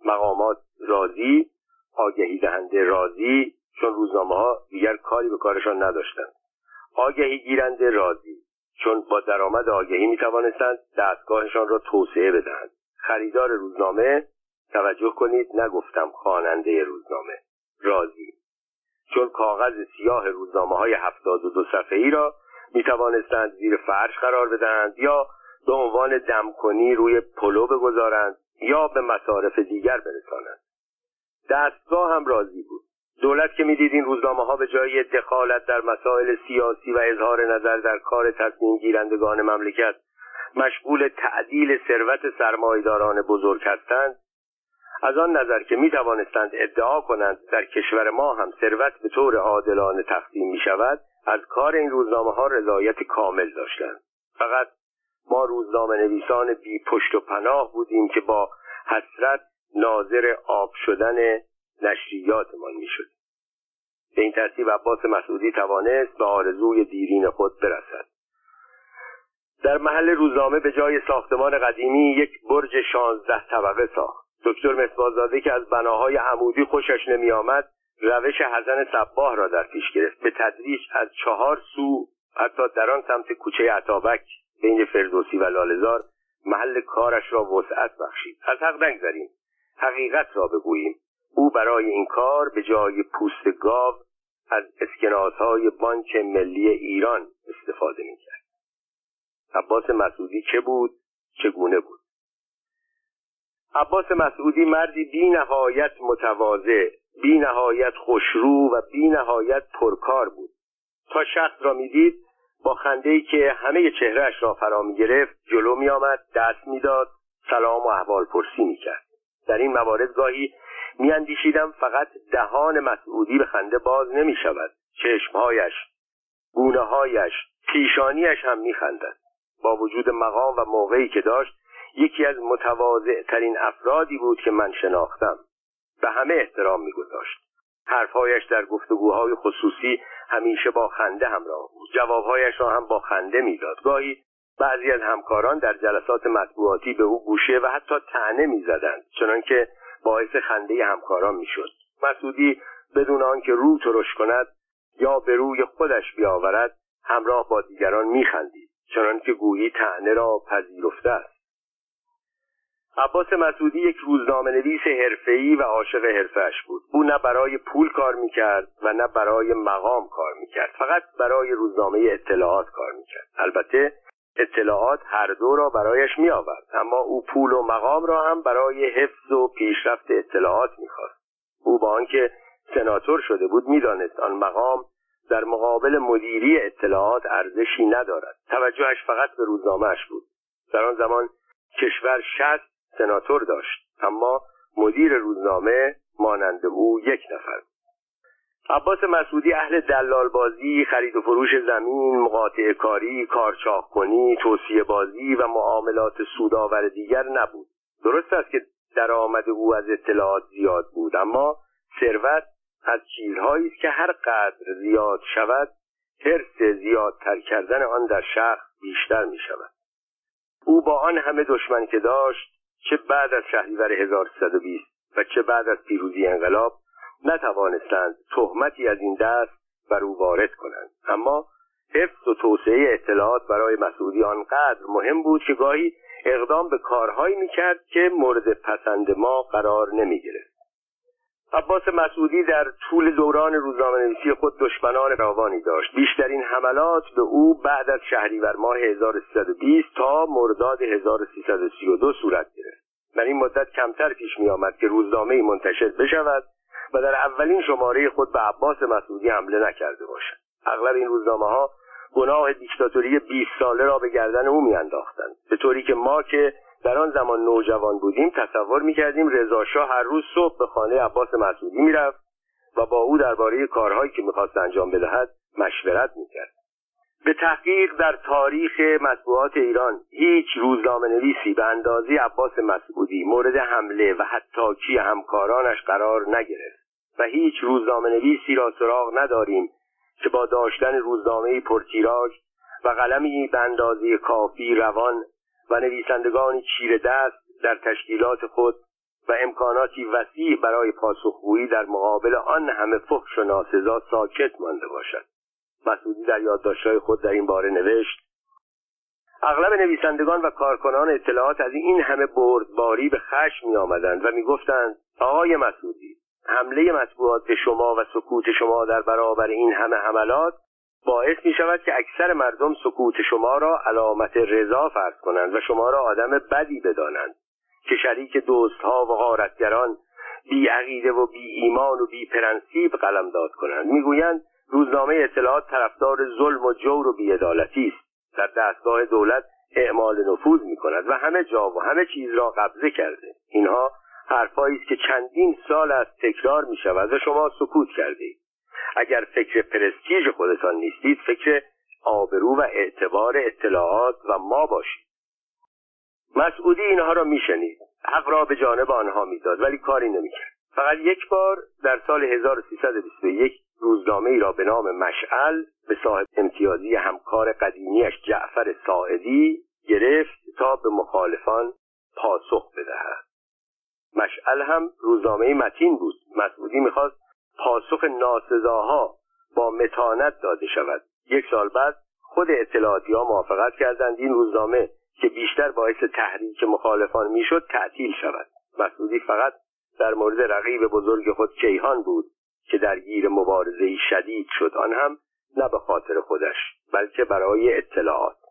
مقامات راضی، آگهی دهنده راضی چون روزنامه ها دیگر کاری به کارشان نداشتند. آگهی گیرنده راضی چون با درآمد آگهی می توانستند دستگاهشان را توسعه بدهند. خریدار روزنامه توجه کنید نگفتم خواننده روزنامه. راضی. چون کاغذ سیاه روزنامه های هفتاد و دو صفحه ای را می توانستند زیر فرش قرار بدهند یا به عنوان دمکنی روی پلو بگذارند یا به مصارف دیگر برسانند. دستگاه هم راضی بود. دولت که می‌دید این روزنامه ها به جای دخالت در مسائل سیاسی و اظهار نظر در کار تصمیم گیرندگان مملکت مشغول تعدیل ثروت سرمایداران بزرگ هستند. از آن نظر که می توانستند ادعا کنند در کشور ما هم ثروت به طور عادلانه تقسیم می شود از کار این روزنامه ها رضایت کامل داشتند. فقط ما روزنامه نویسان بی پشت و پناه بودیم که با حسرت ناظر آب شدن نشریاتمان می شد. به این ترتیب عباس مسعودی توانست به آرزوی دیرین خود برسد. در محل روزنامه به جای ساختمان قدیمی یک برج شانزده طبقه ساخت. دکتر مسبازاده که از بناهای عمودی خوشش نمیآمد روش حزن صباه را در پیش گرفت. به تدریج از چهار سو حتی در آن سمت کوچه عطابک بین فردوسی و لالزار محل کارش را وسعت بخشید. از حق نگذریم. حقیقت را بگوییم. او برای این کار به جای پوست گاو از اسکناسهای بانک ملی ایران استفاده می‌کرد. عباس مسعودی چه بود؟ چگونه بود؟ عباس مسعودی مردی بی نهایت متواضع بی نهایت خوشرو و بی نهایت پرکار بود. تا شخص را می‌دید با خنده که همه چهرهش را فرا می گرفت جلو می آمد دست می‌داد سلام و احوال پرسی می کرد در این موارد گاهی می اندیشیدم فقط دهان مسعودی به خنده باز نمی شود چشمهایش گونه هایش پیشانیش هم می خندد. با وجود مقام و موقعی که داشت یکی از متواضع ترین افرادی بود که من شناختم به همه احترام میگذاشت. حرفهایش در گفتگوهای خصوصی همیشه با خنده همراه بود. جوابهایش را هم با خنده می‌داد. گاهی بعضی از همکاران در جلسات مطبوعاتی به او گوشه و حتی تنه می‌زدند چنانکه باعث خنده همکاران می‌شد. مسعودی بدون آنکه رو ترش کند یا به روی خودش بیاورد همراه با دیگران میخندید. چنانکه گویی تعنه را پذیرفته است. عباس مسعودی یک روزنامه نویس حرفه‌ای و عاشق حرفهش بود. او نه برای پول کار می‌کرد و نه برای مقام کار می‌کرد. فقط برای روزنامه اطلاعات کار می‌کرد. البته اطلاعات هر دو را برایش میآورد. اما او پول و مقام را هم برای حفظ و پیشرفت اطلاعات می‌خواست. او با آنکه سناتور شده بود می‌دانست آن مقام در مقابل مدیری اطلاعات ارزشی ندارد. توجهش فقط به روزنامهش بود. در آن زمان کشور شست سناتور داشت اما مدیر روزنامه مانند او یک نفر عباس مسعودی اهل دلال بازی، خرید و فروش زمین، مقاطع کاری، کارچاق کنی، توصیه بازی و معاملات سودآور دیگر نبود. درست است که درآمد او از اطلاعات زیاد بود اما ثروت از چیزهایی است که هر قدر زیاد شود حرس زیادتر کردن آن در شخص بیشتر می شود او با آن همه دشمن که داشت چه بعد از شهریور 1320 و چه بعد از پیروزی انقلاب نتوانستند تهمتی از این دست بر او وارد کنند. اما حفظ و توسعه اطلاعات برای مسئولی آنقدر مهم بود که گاهی اقدام به کارهایی می‌کرد که مورد پسند ما قرار نمی‌گرفت. عباس مسعودی در طول دوران روزنامه نویسی خود دشمنان راوانی داشت. بیشترین حملات به او بعد از شهریور ماه 1320 تا مرداد 1332 صورت گرفت. در این مدت کمتر پیش می آمد که روزنامه منتشر بشود و در اولین شماره خود به عباس مسعودی حمله نکرده باشد. اغلب این روزنامه ها گناه دیکتاتوری 20 ساله را به گردن او میانداختند به طوری که ما که در آن زمان نوجوان بودیم تصور می‌کردیم رضاشاه هر روز صبح به خانه عباس مسعودی می‌رفت و با او درباره کارهایی که می‌خواست انجام بدهد مشورت می‌کرد. به تحقیق در تاریخ مطبوعات ایران هیچ روزنامه نویسی به اندازه عباس مسعودی مورد حمله و حتی همکارانش قرار نگرفت و هیچ روزنامه نویسی را سراغ نداریم که با داشتن روزنامه پرتیراژ و قلمی به اندازه کافی روان و نویسندگانی چیر دست در تشکیلات خود و امکاناتی وسیع برای پاسخگویی در مقابل آن همه فحش و ناسزا ساکت مانده باشد. مسعودی در یادداشتهای خود در این باره نوشت اغلب نویسندگان و کارکنان اطلاعات از این همه بردباری به خشم می آمدند و می گفتند آقای مسعودی حمله مطبوعات شما و سکوت شما در برابر این همه حملات باعث می شود که اکثر مردم سکوت شما را علامت رضا فرض کنند و شما را آدم بدی بدانند که شریک دوستها و غارتگران بی عقیده و بی ایمان و بی پرنسیب قلمداد کنند. می‌گویند روزنامه اطلاعات طرفدار ظلم و جور و بیعدالتی است. در دستگاه دولت اعمال نفوذ می کند و همه جا و همه چیز را قبضه کرده. اینها حرفهایی است که چندین سال از تکرار می شود و شما سکوت کرده اگر فکر پرستیژ خودتان نیستید فکر آبرو و اعتبار اطلاعات و ما باشید. مسعودی اینها را میشنید. حق را به جانب آنها می‌داد ولی کاری نمی‌کرد. فقط یک بار در سال 1321 روزنامه ای را به نام مشعل به صاحب امتیازی همکار قدیمیش جعفر ساعدی گرفت تا به مخالفان پاسخ بدهد. مشعل هم روزنامه متین بود. مسعودی می‌خواست پاسخ ناسزاها با متانت داده شود. یک سال بعد خود اطلاعاتی ها موافقت کردند. این روزنامه که بیشتر باعث تحریک مخالفان می‌شد تعطیل شود. مسعودی فقط در مورد رقیب بزرگ خود کیهان بود که درگیر مبارزه شدید شد. آن هم نه به خاطر خودش بلکه برای اطلاعات.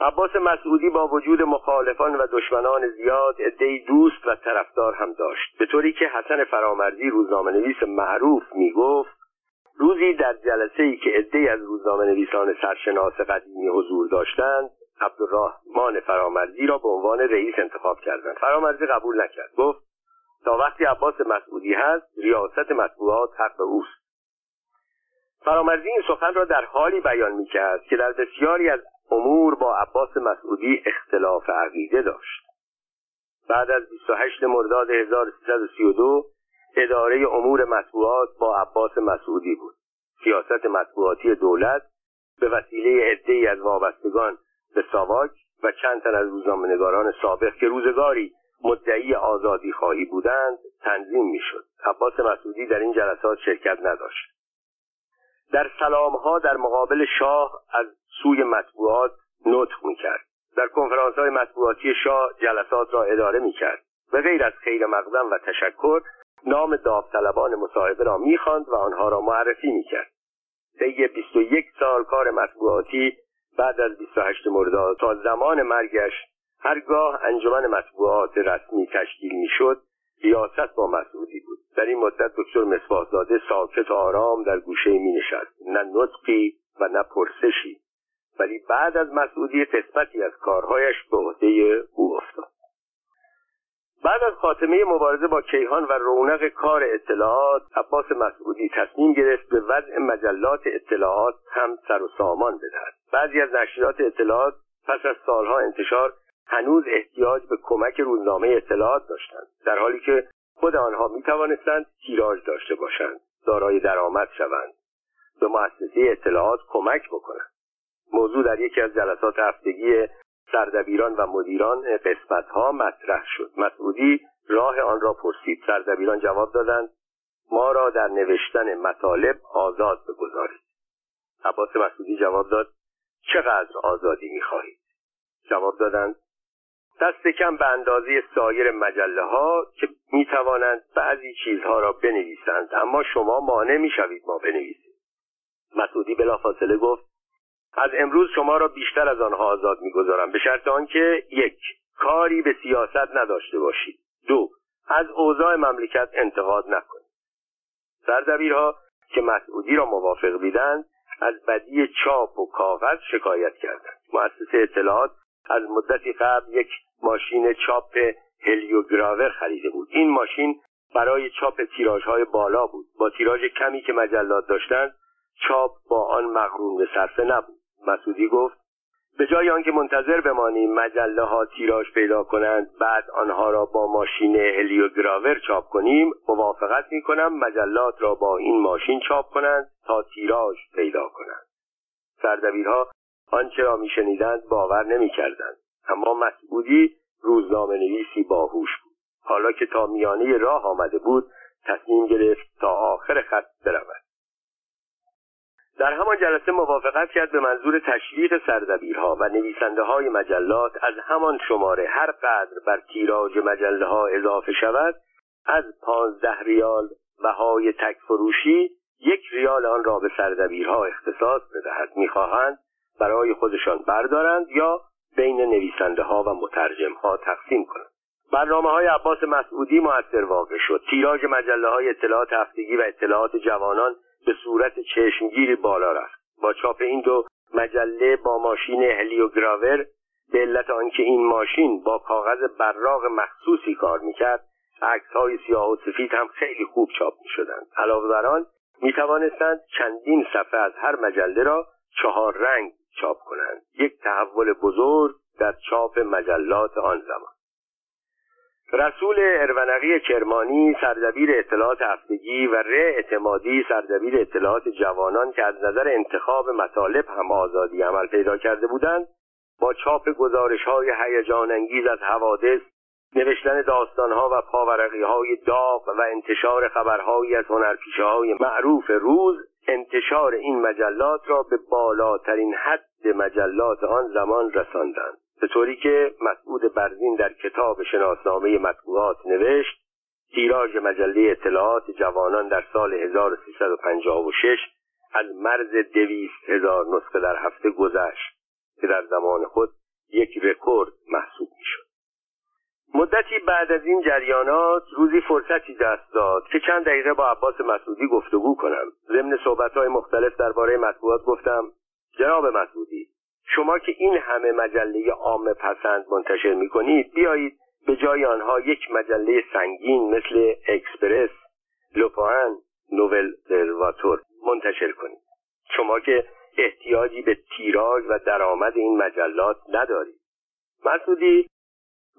عباس مسعودی با وجود مخالفان و دشمنان زیاد عدهای دوست و طرفدار هم داشت. به طوری که حسن فرامرزی روزنامه نویس معروف می گفت روزی در جلسه ای که عدهای از روزنامه نویسان سرشناس قدیمی حضور داشتند عبدالرحمن فرامرزی را به عنوان رئیس انتخاب کردند. فرامرزی قبول نکرد. گفت تا وقتی عباس مسعودی هست ریاست مطبوعات حق اوست. فرامرزی این سخن را در حالی بیان می‌کرد که در بسیاری از امور با عباس مسعودی اختلاف عقیده داشت. بعد از 28 مرداد 1332 اداره امور مطبوعات با عباس مسعودی بود. سیاست مطبوعاتی دولت به وسیله عدهای از وابستگان به ساواک و چند تن از روزنامه‌نگاران سابق که روزگاری مدعی آزادی خواهی بودند تنظیم می‌شد. عباس مسعودی در این جلسات شرکت نداشت. در سلامها در مقابل شاه از سوی مطبوعات نطق می‌کرد. در کنفرانس های مطبوعاتی شاه جلسات را اداره می‌کرد و غیر از خیر مقدم و تشکر نام داوطلبان مصاحبه را می‌خواند و آنها را معرفی می‌کرد. طی 21 سال کار مطبوعاتی بعد از 28 مرداد تا زمان مرگش هرگاه انجمن مطبوعات رسمی تشکیل می‌شد ریاست با مسعودی بود. در این مدت دکتر مصباحزاده ساکت و آرام در گوشه می نشست نه نطقی و نه پرسشی. ولی بعد از مسعودی قسمتی از کارهایش به عهده او افتاد. بعد از خاتمه مبارزه با کیهان و رونق کار اطلاعات عباس مسعودی تصمیم گرفت به وضع مجلات اطلاعات هم سر و سامان بدهد. بعضی از نشریات اطلاعات پس از سالها انتشار هنوز احتیاج به کمک روزنامه اطلاعات داشتند در حالی که خود آنها می توانستند تیراژ داشته باشند دارای درآمد شوند به مؤسسه اطلاعات کمک بکنند. موضوع در یکی از جلسات هفتگی سردبیران و مدیران قسمت ها مطرح شد. مسعودی راه آن را پرسید. سردبیران جواب دادند ما را در نوشتن مطالب آزاد بگذارید. عباس مسعودی جواب داد چقدر آزادی می‌خواهید؟ جواب دادند دست کم به اندازه سایر مجله ها که می توانند بعضی چیزها را بنویسند اما شما مانع می شوید ما بنویسید مسعودی بلافاصله گفت از امروز شما را بیشتر از آنها آزاد می‌گذارم به شرط آنکه یک کاری به سیاست نداشته باشید. دو از اوضاع مملکت انتقاد نکنید. سردبیرها که مسعودی را موافق دیدند از بدی چاپ و کاغذ شکایت کردند. مؤسسه اطلاعات از مدتی قبل یک ماشین چاپ هلیوگراور خریده بود. این ماشین برای چاپ تیراژ های بالا بود. با تیراژ کمی که مجلات داشتند چاپ با آن مغرون به صرفه نبود. مسعودی گفت به جای آنکه منتظر بمانیم مجله ها تیراژ پیدا کنند بعد آنها را با ماشین هلیوگراور چاپ کنیم موافقت می کنم مجلات را با این ماشین چاپ کنند تا تیراژ پیدا کنند. سردبیرها آنچه را میشنیدند باور نمی‌کردند اما مسعودی روزنامه نویسی باهوش بود. حالا که تا میانه راه آمده بود تصمیم گرفت تا آخر خط برود. در همان جلسه موافقت کرد به منظور تشویق سردبیرها و نویسنده های مجلات از همان شماره هر قدر بر تیراژ مجله ها اضافه شود از پانزده ریال بهای تک فروشی یک ریال آن را به سردبیرها اختصاص بدهد می‌خواهند برای خودشان بردارند یا بین نویسنده ها و مترجم ها تقسیم کنند. برنامه های عباس مسعودی موثر واقع شد. تیراژ مجله های اطلاعات هفتگی و اطلاعات جوانان به صورت چشمگیری بالا رفت. با چاپ این دو مجله با ماشین هلیوگراور به علت آنکه این ماشین با کاغذ براق مخصوصی کار می‌کرد عکس های سیاه و سفید هم خیلی خوب چاپ می شدند علاوه بر آن می توانستند چندین صفحه از هر مجله را چهار رنگ چاپ کنند. یک تحول بزرگ در چاپ مجلات آن زمان. رسول ارونقی کرمانی سردبیر اطلاعات هفتگی و ر اعتمادی سردبیر اطلاعات جوانان که از نظر انتخاب مطالب هم آزادی عمل پیدا کرده بودند با چاپ گزارش های هیجان انگیز از حوادث نوشتن داستانها و پاورقی های داغ و انتشار خبرهایی از هنرپیشه های معروف روز انتشار این مجلات را به بالاترین حد مجلات آن زمان رساندند. به طوری که مسعود برزین در کتاب شناسنامه مطبوعات نوشت تیراژ مجله اطلاعات جوانان در سال 1356 از مرز دویست هزار نسخه در هفته گذشت که در زمان خود یک رکورد محسوب می‌شد. مدتی بعد از این جریانات روزی فرصتی دست داد که چند دقیقه با عباس مسعودی گفتگو کنم ضمن صحبتهای مختلف درباره مطبوعات گفتم جناب مسعودی شما که این همه مجله عام پسند منتشر می کنید بیایید به جای آنها یک مجله سنگین مثل اکسپرس لوپان نوول درواتور منتشر کنید. شما که احتیاجی به تیراژ و درآمد این مجلات ندارید. مسعودی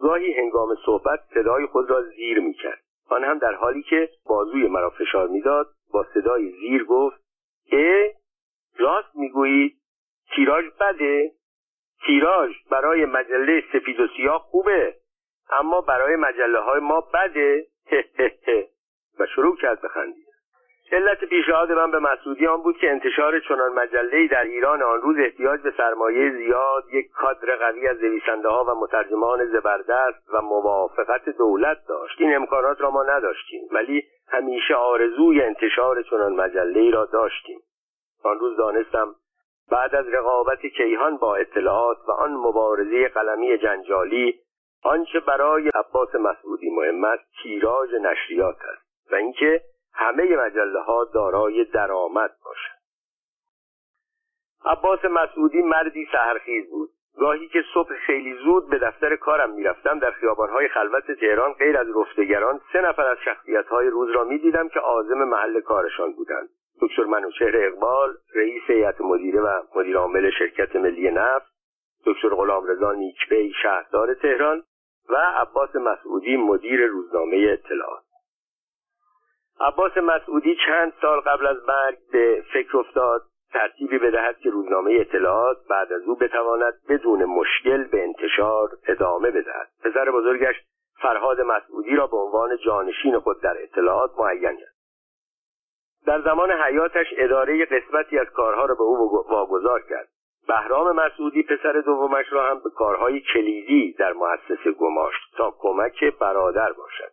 گاهی هنگام صحبت صدای خود را زیر می کرد آن هم در حالی که بازوی مرا فشار می‌داد با صدای زیر گفت اه راست می‌گویید؟ تیراژ بده؟ تیراژ برای مجله سفید و سیاه خوبه اما برای مجله های ما بده. و شروع کرد بخندید علت پیشنهاد من به مسعودی آن بود که انتشار چنان مجله در ایران آن روز احتیاج به سرمایه زیاد یک کادر قوی از نویسنده ها و مترجمان زبردست و موافقت دولت داشت. این امکانات را ما نداشتیم ولی همیشه آرزوی انتشار چنان مجله را داشتیم. آن روز دانستم بعد از رقابت کیهان با اطلاعات و آن مبارزه قلمی جنجالی آنچه برای عباس مسعودی مهم است تیراژ نشریات است و اینکه همه مجله ها دارای درآمد باشند. عباس مسعودی مردی سهرخیز بود. گاهی که صبح خیلی زود به دفتر کارم می‌رفتم در خیابانهای خلوت تهران غیر از رفتگران سه نفر از شخصیتهای روز را می‌دیدم که عازم محل کارشان بودند. دکتر منوچهر اقبال رئیس هیئت مدیره و مدیر عامل شرکت ملی نفت دکتر غلامرضا نیکبی شهردار تهران و عباس مسعودی مدیر روزنامه اطلاعات. عباس مسعودی چند سال قبل از مرگ به فکر افتاد ترتیبی بدهد که روزنامه اطلاعات بعد از او بتواند بدون مشکل به انتشار ادامه بدهد. پسر بزرگش فرهاد مسعودی را به عنوان جانشین خود در اطلاعات معین کرد. در زمان حیاتش اداره قسمتی از کارها را به او واگذار کرد. بهرام مسعودی پسر دومش را هم به کارهای کلیدی در مؤسسه گماشت تا کمک برادر باشد.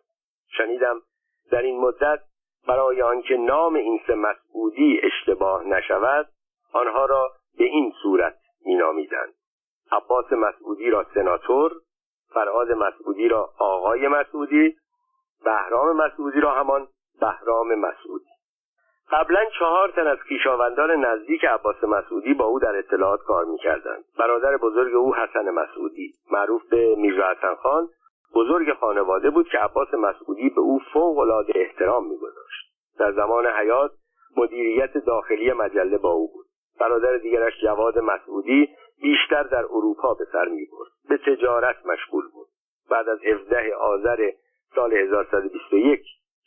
شنیدم در این مدت برای آنکه نام این سه مسعودی اشتباه نشود آنها را به این صورت مینامیدند. عباس مسعودی را سناتور فرهاد مسعودی را آقای مسعودی بهرام مسعودی را همان بهرام مسعودی. قبلا چهار تن از خویشاوندان نزدیک عباس مسعودی با او در اطلاعات کار می‌کردند. برادر بزرگ او حسن مسعودی معروف به میرزا حسن خان بزرگ خانواده بود که عباس مسعودی به او فوق العاده احترام میگذاشت. در زمان حیات مدیریت داخلی مجله با او بود. برادر دیگرش جواد مسعودی بیشتر در اروپا به سر می‌برد. به تجارت مشغول بود. بعد از 17 آذر سال 1121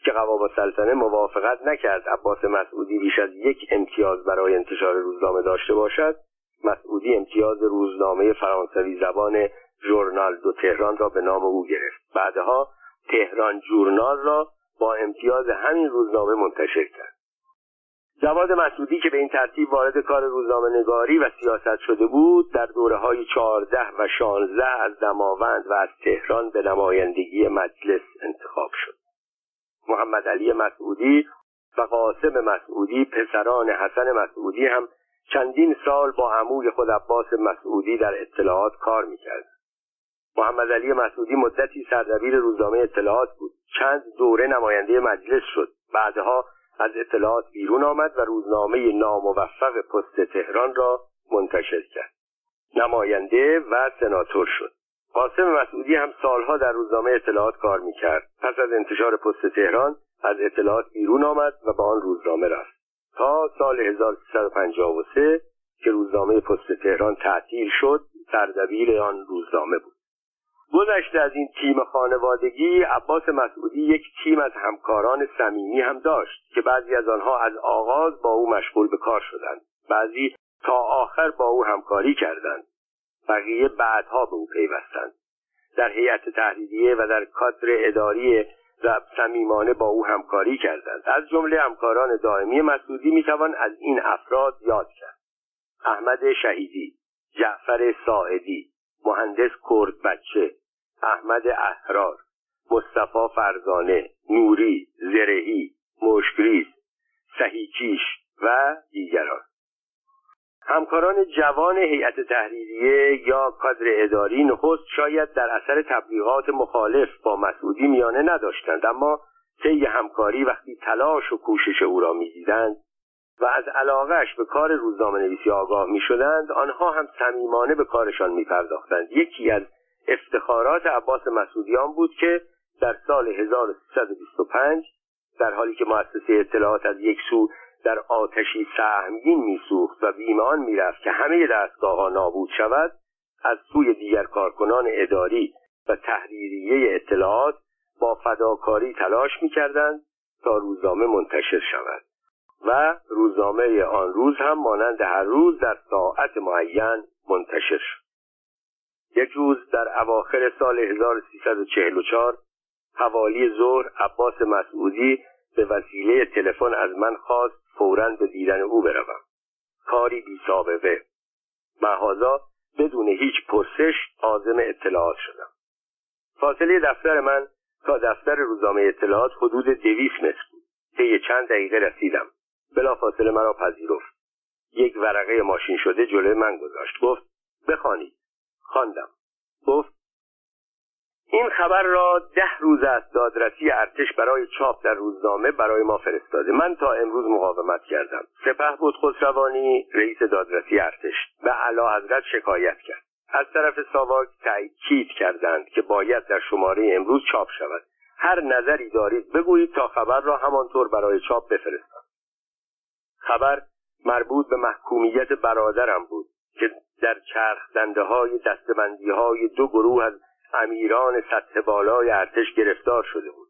که قوام سلطنه موافقت نکرد. عباس مسعودی بیش از یک امتیاز برای انتشار روزنامه داشته باشد. مسعودی امتیاز روزنامه فرانسوی زبان ژورنال دو تهران را به نام او گرفت. بعدها تهران جورنال را با امتیاز همین روزنامه منتشر کرد. جواد مسعودی که به این ترتیب وارد کار روزنامه نگاری و سیاست شده بود در دوره های چهارده و شانزده از دماوند و از تهران به نمایندگی مجلس انتخاب شد. محمد علی مسعودی و قاسم مسعودی پسران حسن مسعودی هم چندین سال با عموی خود عباس مسعودی در اطلاعات کار می‌کرد. محمد علی مسعودی مدتی سردبیر روزنامه اطلاعات بود. چند دوره نماینده مجلس شد. بعدها از اطلاعات بیرون آمد و روزنامه ناموفق پست تهران را منتشر کرد. نماینده و سناتور شد. قاسم مسعودی هم سالها در روزنامه اطلاعات کار می‌کرد. پس از انتشار پست تهران از اطلاعات بیرون آمد و به آن روزنامه رفت. تا سال 1353 که روزنامه پست تهران تعطیل شد سردبیر آن روزنامه بود. گذشته از این تیم خانوادگی عباس مسعودی یک تیم از همکاران صمیمی هم داشت که بعضی از آنها از آغاز با او مشغول به کار شدند. بعضی تا آخر با او همکاری کردند. بقیه بعدها به او پیوستند. در هیئت تحریریه و در کادر اداری و صمیمانه با او همکاری کردند. از جمله همکاران دائمی مسعودی می‌توان از این افراد یاد کرد. احمد شهیدی جعفر ساعدی مهندس کرد بچه احمد احرار مصطفی فرزانه نوری زرهی مشکریز سهیکیش و دیگران. همکاران جوان هیئت تحریریه یا کادر اداری نخست شاید در اثر تبلیغات مخالف با مسعودی میانه نداشتند اما طی همکاری وقتی تلاش و کوشش او را می‌دیدند و از علاقهش به کار روزنامه نویسی آگاه می شدند آنها هم صمیمانه به کارشان می پرداختند یکی از افتخارات عباس مسعودیان بود که در سال 1325 در حالی که مؤسسه اطلاعات از یک سو در آتشی سهمگین میسوخت و بیمان می‌رفت که همه دستگاه ها نابود شود از سوی دیگر کارکنان اداری و تحریریه اطلاعات با فداکاری تلاش می‌کردند تا روزنامه منتشر شود. و روزنامه آن روز هم مانند هر روز در ساعت معین منتشر شد. یک روز در اواخر سال 1344 حوالی ظهر عباس مسعودی به وسیله تلفن از من خواست فورا به دیدن او بروم. کاری بی سابقه. محازا بدون هیچ پرسش عازم اطلاعات شدم. فاصله دفتر من تا دفتر روزنامه اطلاعات حدود دویست متر بود. طی چند دقیقه رسیدم. بلافاصله مرا پذیرفت. یک ورقه ماشین شده جلوی من گذاشت. گفت بخوانید خواندم. گفت این خبر را ده روز از دادرسی ارتش برای چاپ در روزنامه برای ما فرستاده. من تا امروز مقاومت کردم. سپه بود خسروانی رئیس دادرسی ارتش. به علا حضرت شکایت کرد. از طرف ساواک تأکید کردند که باید در شماره امروز چاپ شود. هر نظری دارید بگویید تا خبر را همانطور برای چاپ بفرستم. خبر مربوط به محکومیت برادرم بود که در چرخ دنده های دستبندی های دو گروه از امیران سطح بالای ارتش گرفتار شده بود.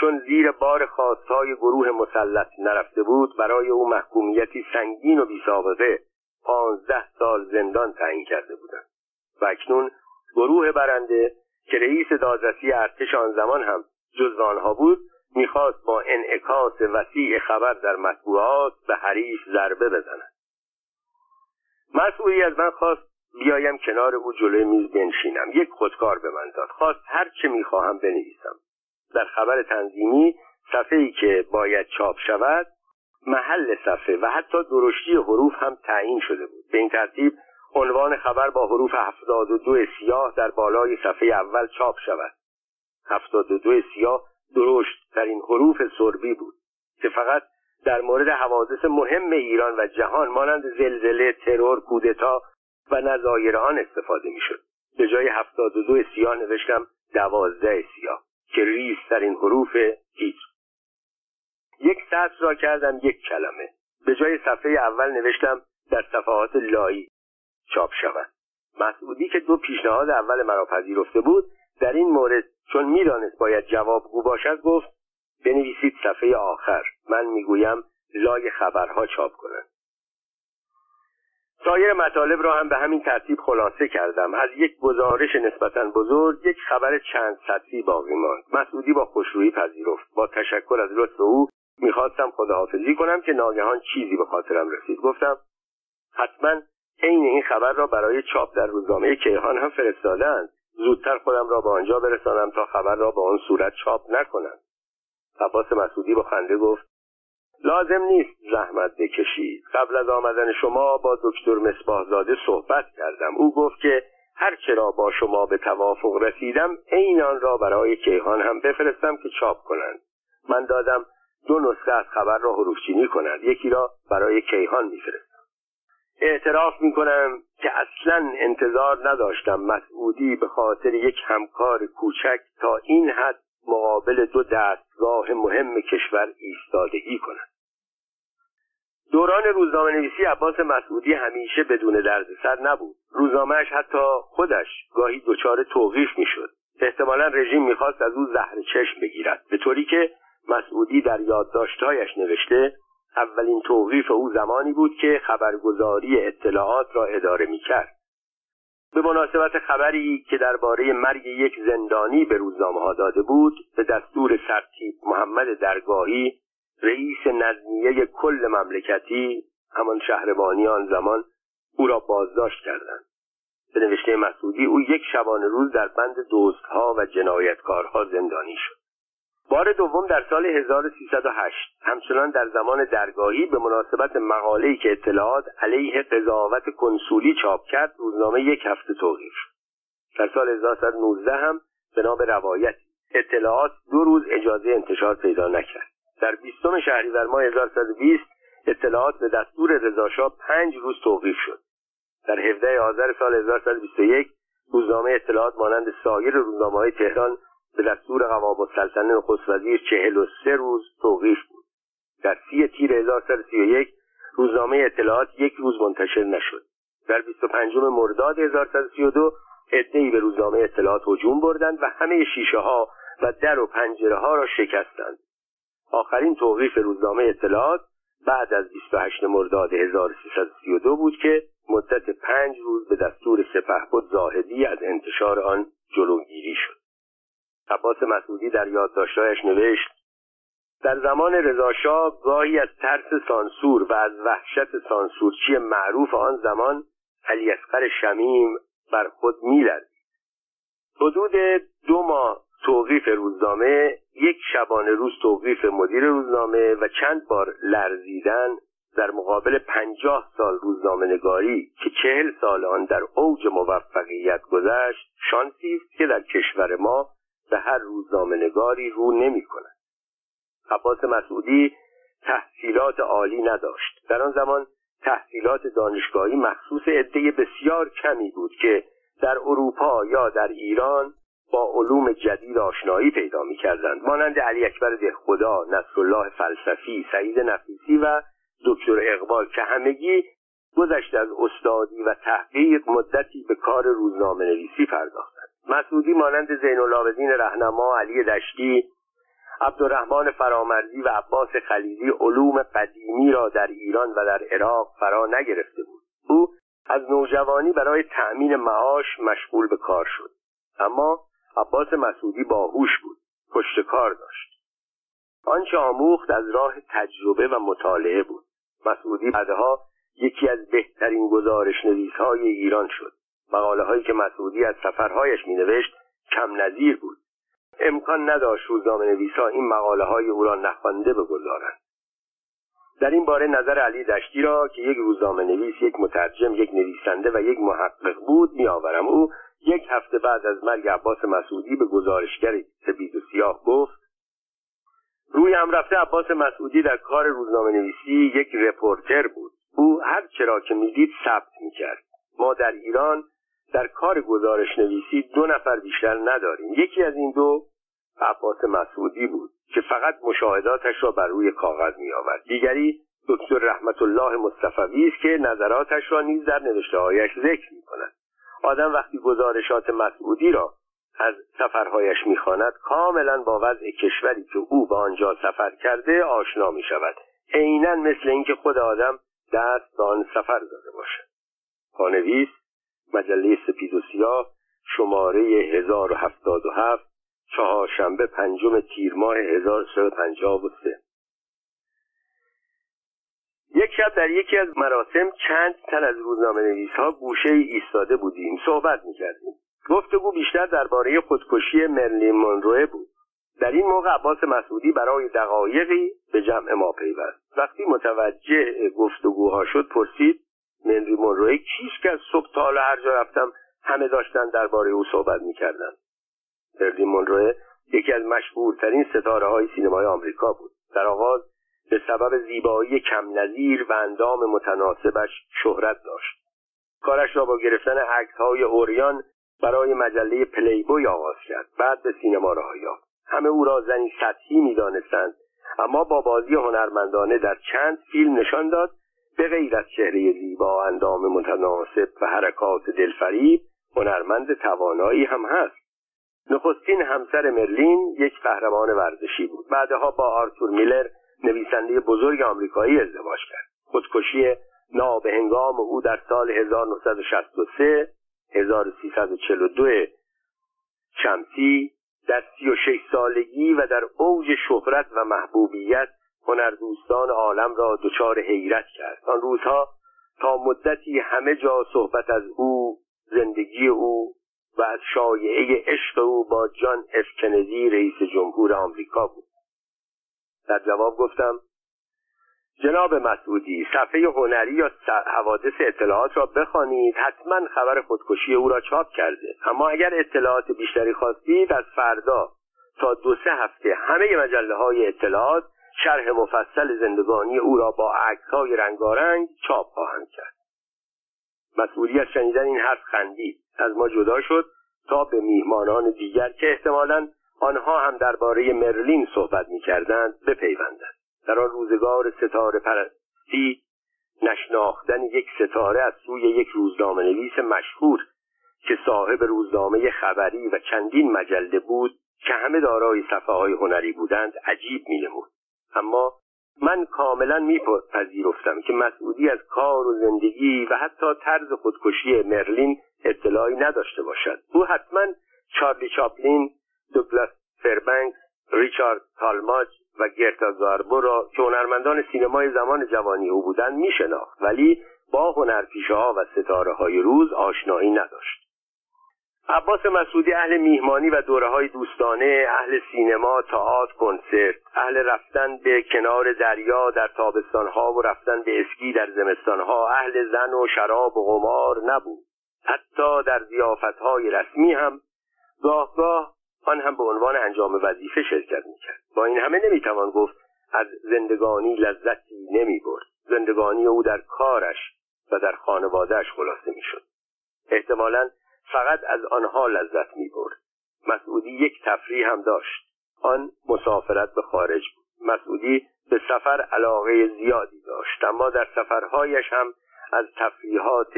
چون زیر بار خواستهای گروه مسلط نرفته بود برای او محکومیتی سنگین و بیسابقه پانزده سال زندان تعیین کرده بودند. و اکنون گروه برنده که رئیس دادرسی ارتش آن زمان هم جز آنها بود می‌خواست با انعکاس وسیع خبر در مطبوعات به حریف ضربه بزند. مسئولی از من خواست بیایم کنار او جلوی میز بنشینم. یک خودکار به من داد. خواست هر چه می‌خواهم بنویسم. در خبر تنظیمی صفحه ای که باید چاپ شود محل صفحه و حتی درشتی حروف هم تعیین شده بود. به این ترتیب عنوان خبر با حروف هفتاد و دو سیاه در بالای صفحه اول چاپ شود. هفتاد و دو سیاه درشت در این حروف سربی بود که فقط در مورد حوادث مهم ایران و جهان مانند زلزله ترور کودتا و نظایر آن استفاده می‌شد. به جای هفتاد و دو سیاه نوشتم دوازده سیاه که ریز این حروف تیتر یک سطر را کردم یک کلمه. به جای صفحه اول نوشتم در صفحات لایی چاپ شود. مسعودی که دو پیشنهاد اول مرا پذیرفته بود در این مورد چون می‌دانست باید جوابگو باشد گفت بنویسید صفحه آخر. من می‌گویم لای خبرها چاپ کنند. سایر مطالب را هم به همین ترتیب خلاصه کردم. از یک گزارش نسبتا بزرگ یک خبر چند سطری باقی ماند. مسعودی با خوشرویی پذیرفت. با تشکر از لطف او می‌خواستم خداحافظی کنم که ناگهان چیزی به خاطرم رسید. گفتم حتما عین این خبر را برای چاپ در روزنامه کیهان هم فرستادند زودتر خودم را به آنجا برسانم تا خبر را به آن صورت چاپ نکنند عباس مسعودی با خنده گفت لازم نیست زحمت بکشید قبل از آمدن شما با دکتر مصباحزاده صحبت کردم. او گفت که هر چرا با شما به توافق رسیدم عین آن را برای کیهان هم بفرستم که چاپ کنند. من دادم دو نسخه از خبر را حروفچینی کنند. یکی را برای کیهان میفرستم. اعتراف می‌کنم که اصلا انتظار نداشتم مسعودی به خاطر یک همکار کوچک تا این حد مقابل دو دستگاه مهم کشور ایستادگی کند. دوران روزنامه نویسی عباس مسعودی همیشه بدون دردسر نبود. روزنامهش حتی خودش گاهی دچار توقیف می‌شد. احتمالا رژیم می‌خواست از او زهر چشم بگیرد. به طوری که مسعودی در یادداشتهایش نوشته اولین توقیف او زمانی بود که خبرگزاری اطلاعات را اداره می‌کرد. به مناسبت خبری که درباره مرگ یک زندانی به روزنامه ها داده بود به دستور سرتیب محمد درگاهی رئیس نظمیه کل مملکتی همان شهربانی آن زمان او را بازداشت کردند. به نوشته مسعودی او یک شبانه روز در بند دزدها و جنایتکارها زندانی شد. بار دوم در سال 1308 همچنان در زمان درگاهی به مناسبت مقاله‌ای که اطلاعات علیه قضاوت کنسولی چاپ کرد روزنامه یک هفته توقیف شد. در سال 1119 هم به روایت اطلاعات دو روز اجازه انتشار پیدا نکرد. در بیستم شهریور ماه 1120 اطلاعات به دستور رضاشاه پنج روز توقیف شد. در 17 آذر سال 1121 روزنامه اطلاعات مانند سایر روزنامه های تهران به دستور قوام السلطنه نخست وزیر چهل و سه روز توقیف بود. در سی تیر 1131 روزنامه اطلاعات یک روز منتشر نشد. در 25 مرداد 1132 عدهای به روزنامه اطلاعات هجوم بردند و همه شیشه ها و در و پنجره ها را شکستند. آخرین توقیف روزنامه اطلاعات بعد از 28 مرداد 1332 بود که مدت پنج روز به دستور سپهبد زاهدی از انتشار آن جلوگیری شد. عباس مسعودی در یادداشتهایش نوشت در زمان رضاشاه گاهی از ترس سانسور و از وحشت سانسورچی معروف آن زمان علی اصغر شمیم بر خود میلرزید. حدود دو ماه توقیف روزنامه یک شبانه روز توقیف مدیر روزنامه و چند بار لرزیدن در مقابل پنجاه سال روزنامه نگاری که چهل سال آن در اوج موفقیت گذشت شانسی است که در کشور ما به هر روزنامه نگاری رو نمی کند. عباس مسعودی تحصیلات عالی نداشت. در آن زمان تحصیلات دانشگاهی مخصوص عده بسیار کمی بود که در اروپا یا در ایران با علوم جدید آشنایی پیدا می کردند مانند علی اکبر دهخدا نصرالله فلسفی سعید نفیسی و دکتر اقبال که همگی گذشته از استادی و تحقیق مدتی به کار روزنامه نویسی پرداختند. مسعودی مانند زین العابدین رهنما علی دشتی عبدالرحمن فرامرزی و عباس خلیلی علوم قدیمی را در ایران و در عراق فرا نگرفته بود. او از نوجوانی برای تأمین معاش مشغول به کار شد. اما عباس مسعودی باهوش بود پشت کار داشت. آنچه آموخت از راه تجربه و مطالعه بود. مسعودی بعدها یکی از بهترین گزارش نویس های ایران شد. مقاله هایی که مسعودی از سفرهایش می نوشت کم نظیر بود. امکان نداشت روزنامه نویسا این مقاله های او را نخوانده بگذارند. در این باره نظر علی دشتی را که یک روزنامه نویس یک مترجم یک نویسنده و یک محقق بود میآورم. او یک هفته بعد از مرگ عباس مسعودی به گزارشگر سپید و سیاه گفت روی هم رفته عباس مسعودی در کار روزنامه نویسی یک رپورتر بود. او هر چرا که می‌دید ثبت می‌کرد. ما در ایران در کار گزارش نویسی دو نفر بیشتر نداریم. یکی از این دو عباس مسعودی بود که فقط مشاهداتش را بر روی کاغذ می آورد دیگری دکتر رحمت الله مصطفوی است که نظراتش را نیز در نوشتههایش ذکر می کند آدم وقتی گزارشات مسعودی را از سفرهایش می‌خواند کاملا با وضع کشوری که او به آنجا سفر کرده آشنا می شود عینا مثل اینکه خود آدم دست به آن سفر داده باشد. پانویس مجله سپید و سیاه شماره 1077 چهارشنبه پنجم تیر ماه 1353 یک شب در یکی از مراسم چند تن از روزنامه نویس ها گوشه ایستاده بودیم صحبت می‌کردیم. گفتگو بیشتر درباره خودکشی مرلین مونروه بود. در این موقع عباس مسعودی برای دقایقی به جمع ما پیوست. وقتی متوجه گفتگوها شد پرسید مرلین مونروه کیست که از صبح تا هر جا رفتم همه داشتن درباره او صحبت می‌کردند مرلین مونروه یکی از مشهورترین ستاره های سینمای آمریکا بود. در آغاز به سبب زیبایی کم نظیر و اندام متناسبش شهرت داشت. کارش را با گرفتن عکس های اوریان برای مجله پلیبوی آغاز کرد. بعد به سینما راه یافت. همه او را زنی سطحی می‌دانستند اما با بازی هنرمندانه در چند فیلم نشان داد به غیر از چهره زیبا اندام متناسب و حرکات دلفریب هنرمند توانایی هم هست. نخستین همسر مرلین یک قهرمان ورزشی بود. بعدها با آرتور میلر نویسنده بزرگ آمریکایی ازدواج کرد. خودکشی نابهنگام او در سال 1963 1342 شمسی در 36 سالگی و در اوج شهرت و محبوبیت هنردوستان عالم را دچار حیرت کرد. آن روزها تا مدتی همه جا صحبت از او زندگی او و از شایعه عشق او با جان اف کندی رئیس جمهور آمریکا بود. در جواب گفتم جناب مسعودی صفحه هنری یا حوادث اطلاعات را بخوانید حتما خبر خودکشی او را چاپ کرده. اما اگر اطلاعات بیشتری خواستید از فردا تا دو سه هفته همه مجله های اطلاعات شرح مفصل زندگانی او را با عکس های رنگارنگ چاپ خواهند کرد. مسئولی از شنیدن این حرف خندید. از ما جدا شد تا به میهمانان دیگر که احتمالا آنها هم درباره مرلین صحبت می‌کردند بپیوندند. در آن روزگار ستاره پرستی نشناختن یک ستاره از سوی یک روزنامه نویس مشهور که صاحب روزنامه خبری و چندین مجله بود که همه دارای صفحه های هنری بودند عجیب مینمود. اما من کاملا میپذیرفتم که مسعودی از کار و زندگی و حتی طرز خودکشی مرلین اطلاعی نداشته باشد. او حتما چارلی چاپلین دوگلاس فربنکس ریچارد تالماج و گرتا زاربو را که هنرمندان سینمای زمان جوانی او بودند میشناخت ولی با هنرپیشه ها و ستاره های روز آشنایی نداشت. عباس مسعودی اهل میهمانی و دوره های دوستانه اهل سینما تئاتر کنسرت اهل رفتن به کنار دریا در تابستانها و رفتن به اسکی در زمستانها اهل زن و شراب و قمار نبود. حتی در های رسمی هم گاه گاه آن هم به عنوان انجام وظیفه شرکت می‌کرد. با این همه نمی‌توان گفت از زندگانی لذتی نمی‌برد. زندگانی او در کارش و در خانوادهش خلاصه می‌شد. احتمالا فقط از آنها لذت می‌برد. مسعودی یک تفریح هم داشت. آن مسافرت به خارج بود. مسعودی به سفر علاقه زیادی داشت اما در سفرهایش هم از تفریحات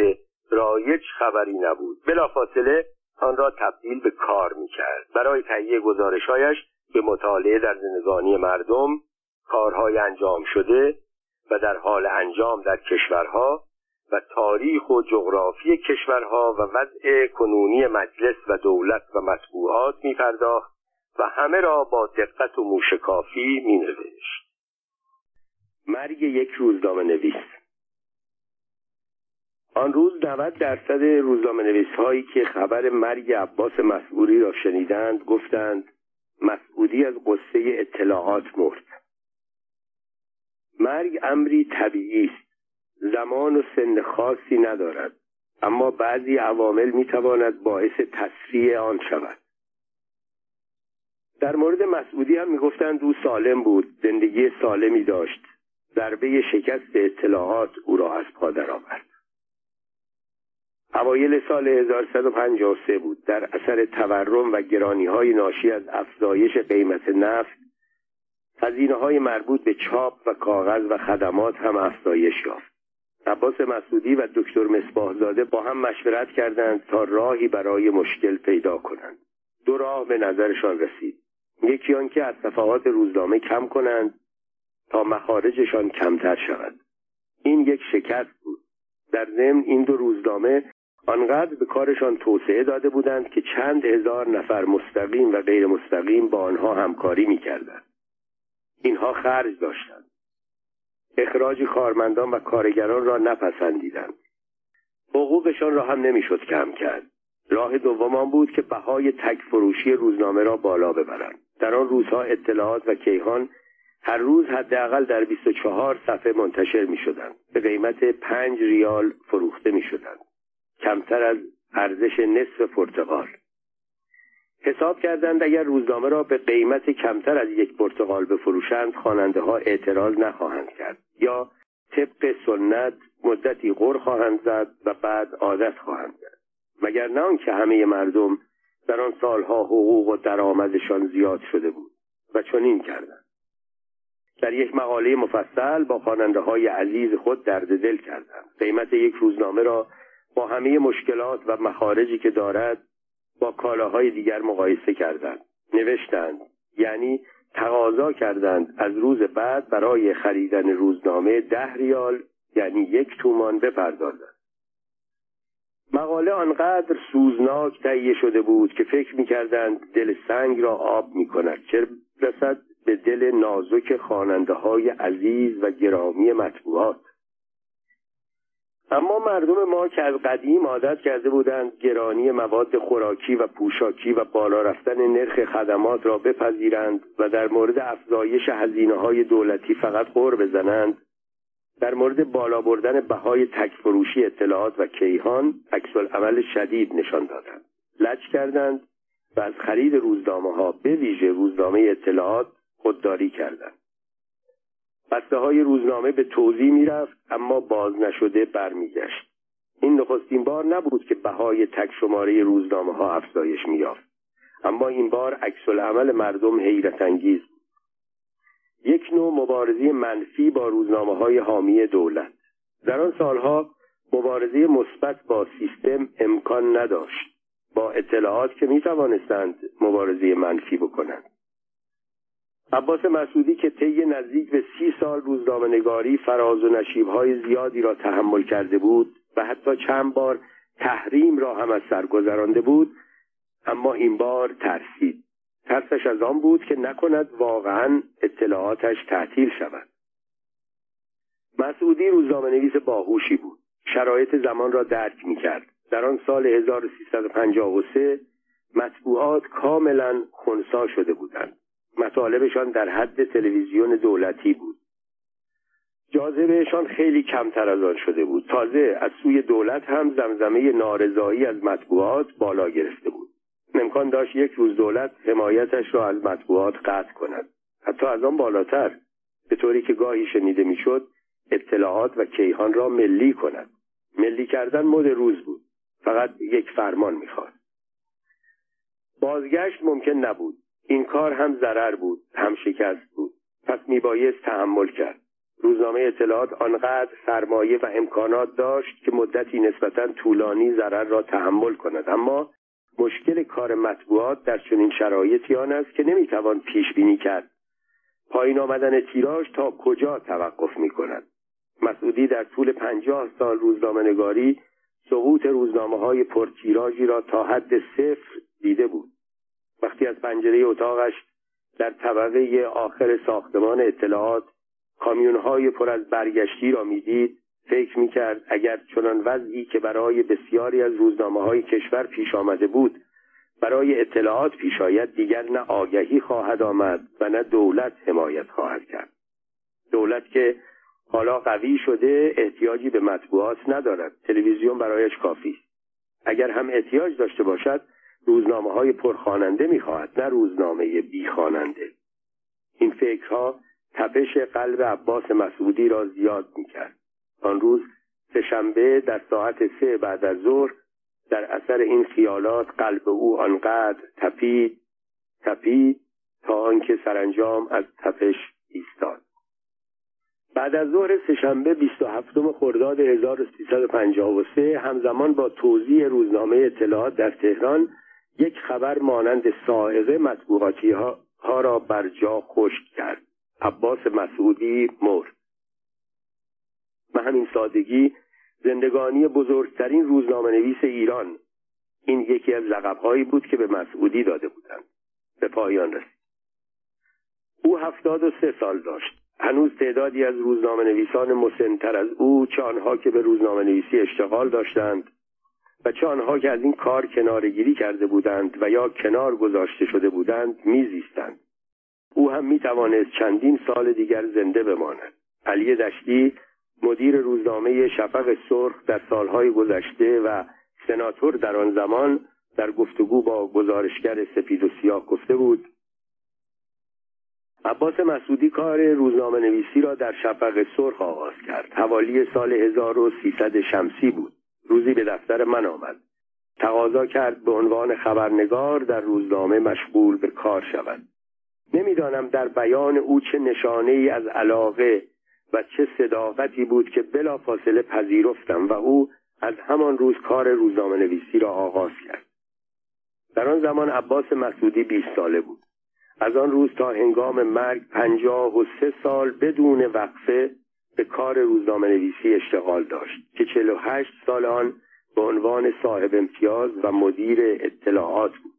رایج خبری نبود. بلافاصله آن را تبدیل به کار می‌کرد برای تهیه گزارشهایش به مطالعه در زندگانی مردم کارهای انجام شده و در حال انجام در کشورها و تاریخ و جغرافی کشورها و وضع کنونی مجلس و دولت و مطبوعات می پرداخت و همه را با دقت و موشکافی می نوشت. مرگ یک روزنامه نویس آن روز 90 درصد روزنامه نویس هایی که خبر مرگ عباس مسعودی را شنیدند گفتند مسعودی از قصه اطلاعات مرد. مرگ امری طبیعی است. زمان و سن خاصی ندارد. اما بعضی عوامل می‌تواند باعث تسریع آن شود. در مورد مسعودی هم می‌گفتند او سالم بود زندگی سالمی داشت. ضربه شکست اطلاعات او را از پا درآورد. اوایل سال 1153 بود. در اثر تورم و گرانی های ناشی از افزایش قیمت نفت هزینه های مربوط به چاپ و کاغذ و خدمات هم افزایش یافت. عباس مسعودی و دکتر مصباحزاده با هم مشورت کردند تا راهی برای مشکل پیدا کنند. دو راه به نظرشان رسید. یکی آنکه از صفحات روزنامه کم کنند تا مخارجشان کمتر شود. این یک شکست بود. در ضمن این دو روزنامه آنقدر به کارشان توسعه داده بودند که چند هزار نفر مستقیم و غیر مستقیم با آنها همکاری می‌کردند. اینها خرج داشتند. اخراج کارمندان و کارگران را نپسندیدند. حقوقشان را هم نمی‌شد کم کرد. راه دوم بود که بهای تک فروشی روزنامه را بالا ببرند. در آن روزها اطلاعات و کیهان هر روز حداقل در 24 صفحه منتشر می شدند. به قیمت 5 ریال فروخته می شدند. کمتر از ارزش نصف پرتغال. حساب کردند اگر روزنامه را به قیمت کمتر از یک پرتغال بفروشند خواننده ها اعتراض نخواهند کرد. یا طبق سنت مدتی غر خواهند زد و بعد عادت خواهند کرد مگر نه آنکه همه مردم در آن سالها حقوق و درآمدشان زیاد شده بود و چنین کردند. در یک مقاله مفصل با خواننده های عزیز خود درد دل کردند. قیمت یک روزنامه را با همه مشکلات و مخارجی که دارد با کالاهای دیگر مقایسه کردند نوشتند یعنی تقاضا کردند از روز بعد برای خریدن روزنامه ده ریال یعنی یک تومان بپردازند. مقاله آنقدر سوزناک تهیه شده بود که فکر می‌کردند دل سنگ را آب می‌کند چه رسد به دل نازک خواننده های عزیز و گرامی مطبوعات. اما مردم ما که از قدیم عادت کرده بودند گرانی مواد خوراکی و پوشاکی و بالا رفتن نرخ خدمات را بپذیرند و در مورد افزایش هزینه های دولتی فقط غور بزنند در مورد بالا بردن بهای تکفروشی اطلاعات و کیهان عمل شدید نشان دادند. لج کردند و از خرید روزنامه ها به ویژه روزنامه اطلاعات خودداری کردند. بسته های روزنامه به توضیح می‌رفت اما باز نشده برمیگشت. این نخستین بار نبود که بهای تک شماره روزنامه ها افزایش مییافت. اما این بار عکس عمل مردم حیرت انگیز یک نوع مبارزه منفی با روزنامه های حامی دولت. در آن سالها مبارزه مثبت با سیستم امکان نداشت. با اطلاعات که می توانستند مبارزه منفی بکنند. عباس مسعودی که طی نزدیک به سی سال روزنامه نگاری فراز و نشیبهای زیادی را تحمل کرده بود و حتی چند بار تحریم را هم از سر گذرانده بود اما این بار ترسید. ترسش از آن بود که نکند واقعا اطلاعاتش تعطیل شود. مسعودی روزنامه نویس باهوشی بود. شرایط زمان را درک می کرد در آن سال 1353 مطبوعات کاملا خونسا شده بودند. مطالبشان در حد تلویزیون دولتی بود. جاذبهشان خیلی کمتر از آن شده بود. تازه از سوی دولت هم زمزمه نارضایی از مطبوعات بالا گرفته بود. امکان داشت یک روز دولت حمایتش را از مطبوعات قطع کند. حتی از آن بالاتر به طوری که گاهی شنیده می‌شد اطلاعات و کیهان را ملی کند. ملی کردن مد روز بود. فقط یک فرمان می‌خواست. بازگشت ممکن نبود. این کار هم ضرر بود هم شکست بود. پس میبایست تحمل کرد. روزنامه اطلاعات آنقدر سرمایه و امکانات داشت که مدتی نسبتا طولانی ضرر را تحمل کند. اما مشکل کار مطبوعات در چنین شرایطی آن است که نمی‌توان پیش بینی کرد. پایین آمدن تیراژ تا کجا توقف می کند مسعودی در طول پنجاه سال روزنامه نگاری سقوط روزنامه های پرتیراژی را تا حد صفر دیده بود وقتی از پنجره اتاقش در طبقه آخر ساختمان اطلاعات کامیونهای پر از برگشتی را می‌دید. فکر می‌کرد اگر چنان وضعی که برای بسیاری از روزنامه های کشور پیش آمده بود برای اطلاعات پیش آید دیگر نه آگهی خواهد آمد و نه دولت حمایت خواهد کرد. دولت که حالا قوی شده احتیاجی به مطبوعات ندارد. تلویزیون برایش کافی است. اگر هم احتیاج داشته باشد روزنامه های پرخواننده می‌خواهد نه روزنامه بیخواننده. این فکرها تپش قلب عباس مسعودی را زیاد می‌کرد. آن روز سهشنبه در ساعت سه بعد از ظهر در اثر این خیالات قلب او آنقدر تپید تپید تا آنکه سرانجام از تپش ایستاد. بعد از ظهر سهشنبه 27 خرداد 1353 همزمان با توضیح روزنامه اطلاعات در تهران یک خبر مانند سائقه مطبوعاتی ها, را بر جا خشک کرد. عباس مسعودی مرد. به همین سادگی زندگانی بزرگترین روزنامه نویس ایران. این یکی از لقبهایی بود که به مسعودی داده بودند. به پایان رسید. او هفتاد و سه سال داشت. هنوز تعدادی از روزنامه نویسان مسنتر از او چه آنها که به روزنامه نویسی اشتغال داشتند و چه آنها که از این کار کنارگیری کرده بودند و یا کنار گذاشته شده بودند میزیستند. او هم می‌توانست چندین سال دیگر زنده بماند. علی دشتی مدیر روزنامه شفق سرخ در سالهای گذشته و سناتور در آن زمان در گفتگو با گزارشگر سپید و سیاه گفته بود عباس مسعودی کار روزنامه نویسی را در شفق سرخ آغاز کرد. حوالی سال 1300 شمسی بود. روزی به دفتر من آمد. تقاضا کرد به عنوان خبرنگار در روزنامه مشغول به کار شود. نمی‌دانم در بیان او چه نشانه ای از علاقه و چه صداقتی بود که بلا فاصله پذیرفتم و او از همان روز کار روزنامه نویسی را آغاز کرد. در آن زمان عباس مسعودی 20 ساله بود. از آن روز تا هنگام مرگ پنجاه و سه سال بدون وقفه به کار روزنامه نویسی اشتغال داشت که چهل و هشت سال آن به عنوان صاحب امتیاز و مدیر اطلاعات بود.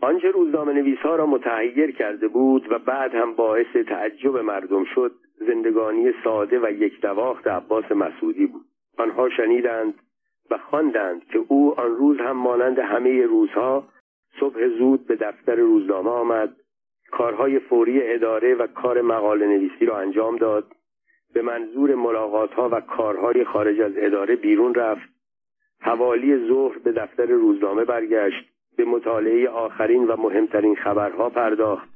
آنچه روزنامه نویس ها را متحیر کرده بود و بعد هم باعث تعجب مردم شد زندگانی ساده و یک دواخت عباس مسعودی بود. آنها شنیدند و خواندند که او آن روز هم مانند همه روزها صبح زود به دفتر روزنامه آمد کارهای فوری اداره و کار مقاله نویسی را انجام داد. به منظور ملاقات ها و کارهای خارج از اداره بیرون رفت. حوالی ظهر به دفتر روزنامه برگشت. به مطالعه آخرین و مهمترین خبرها پرداخت.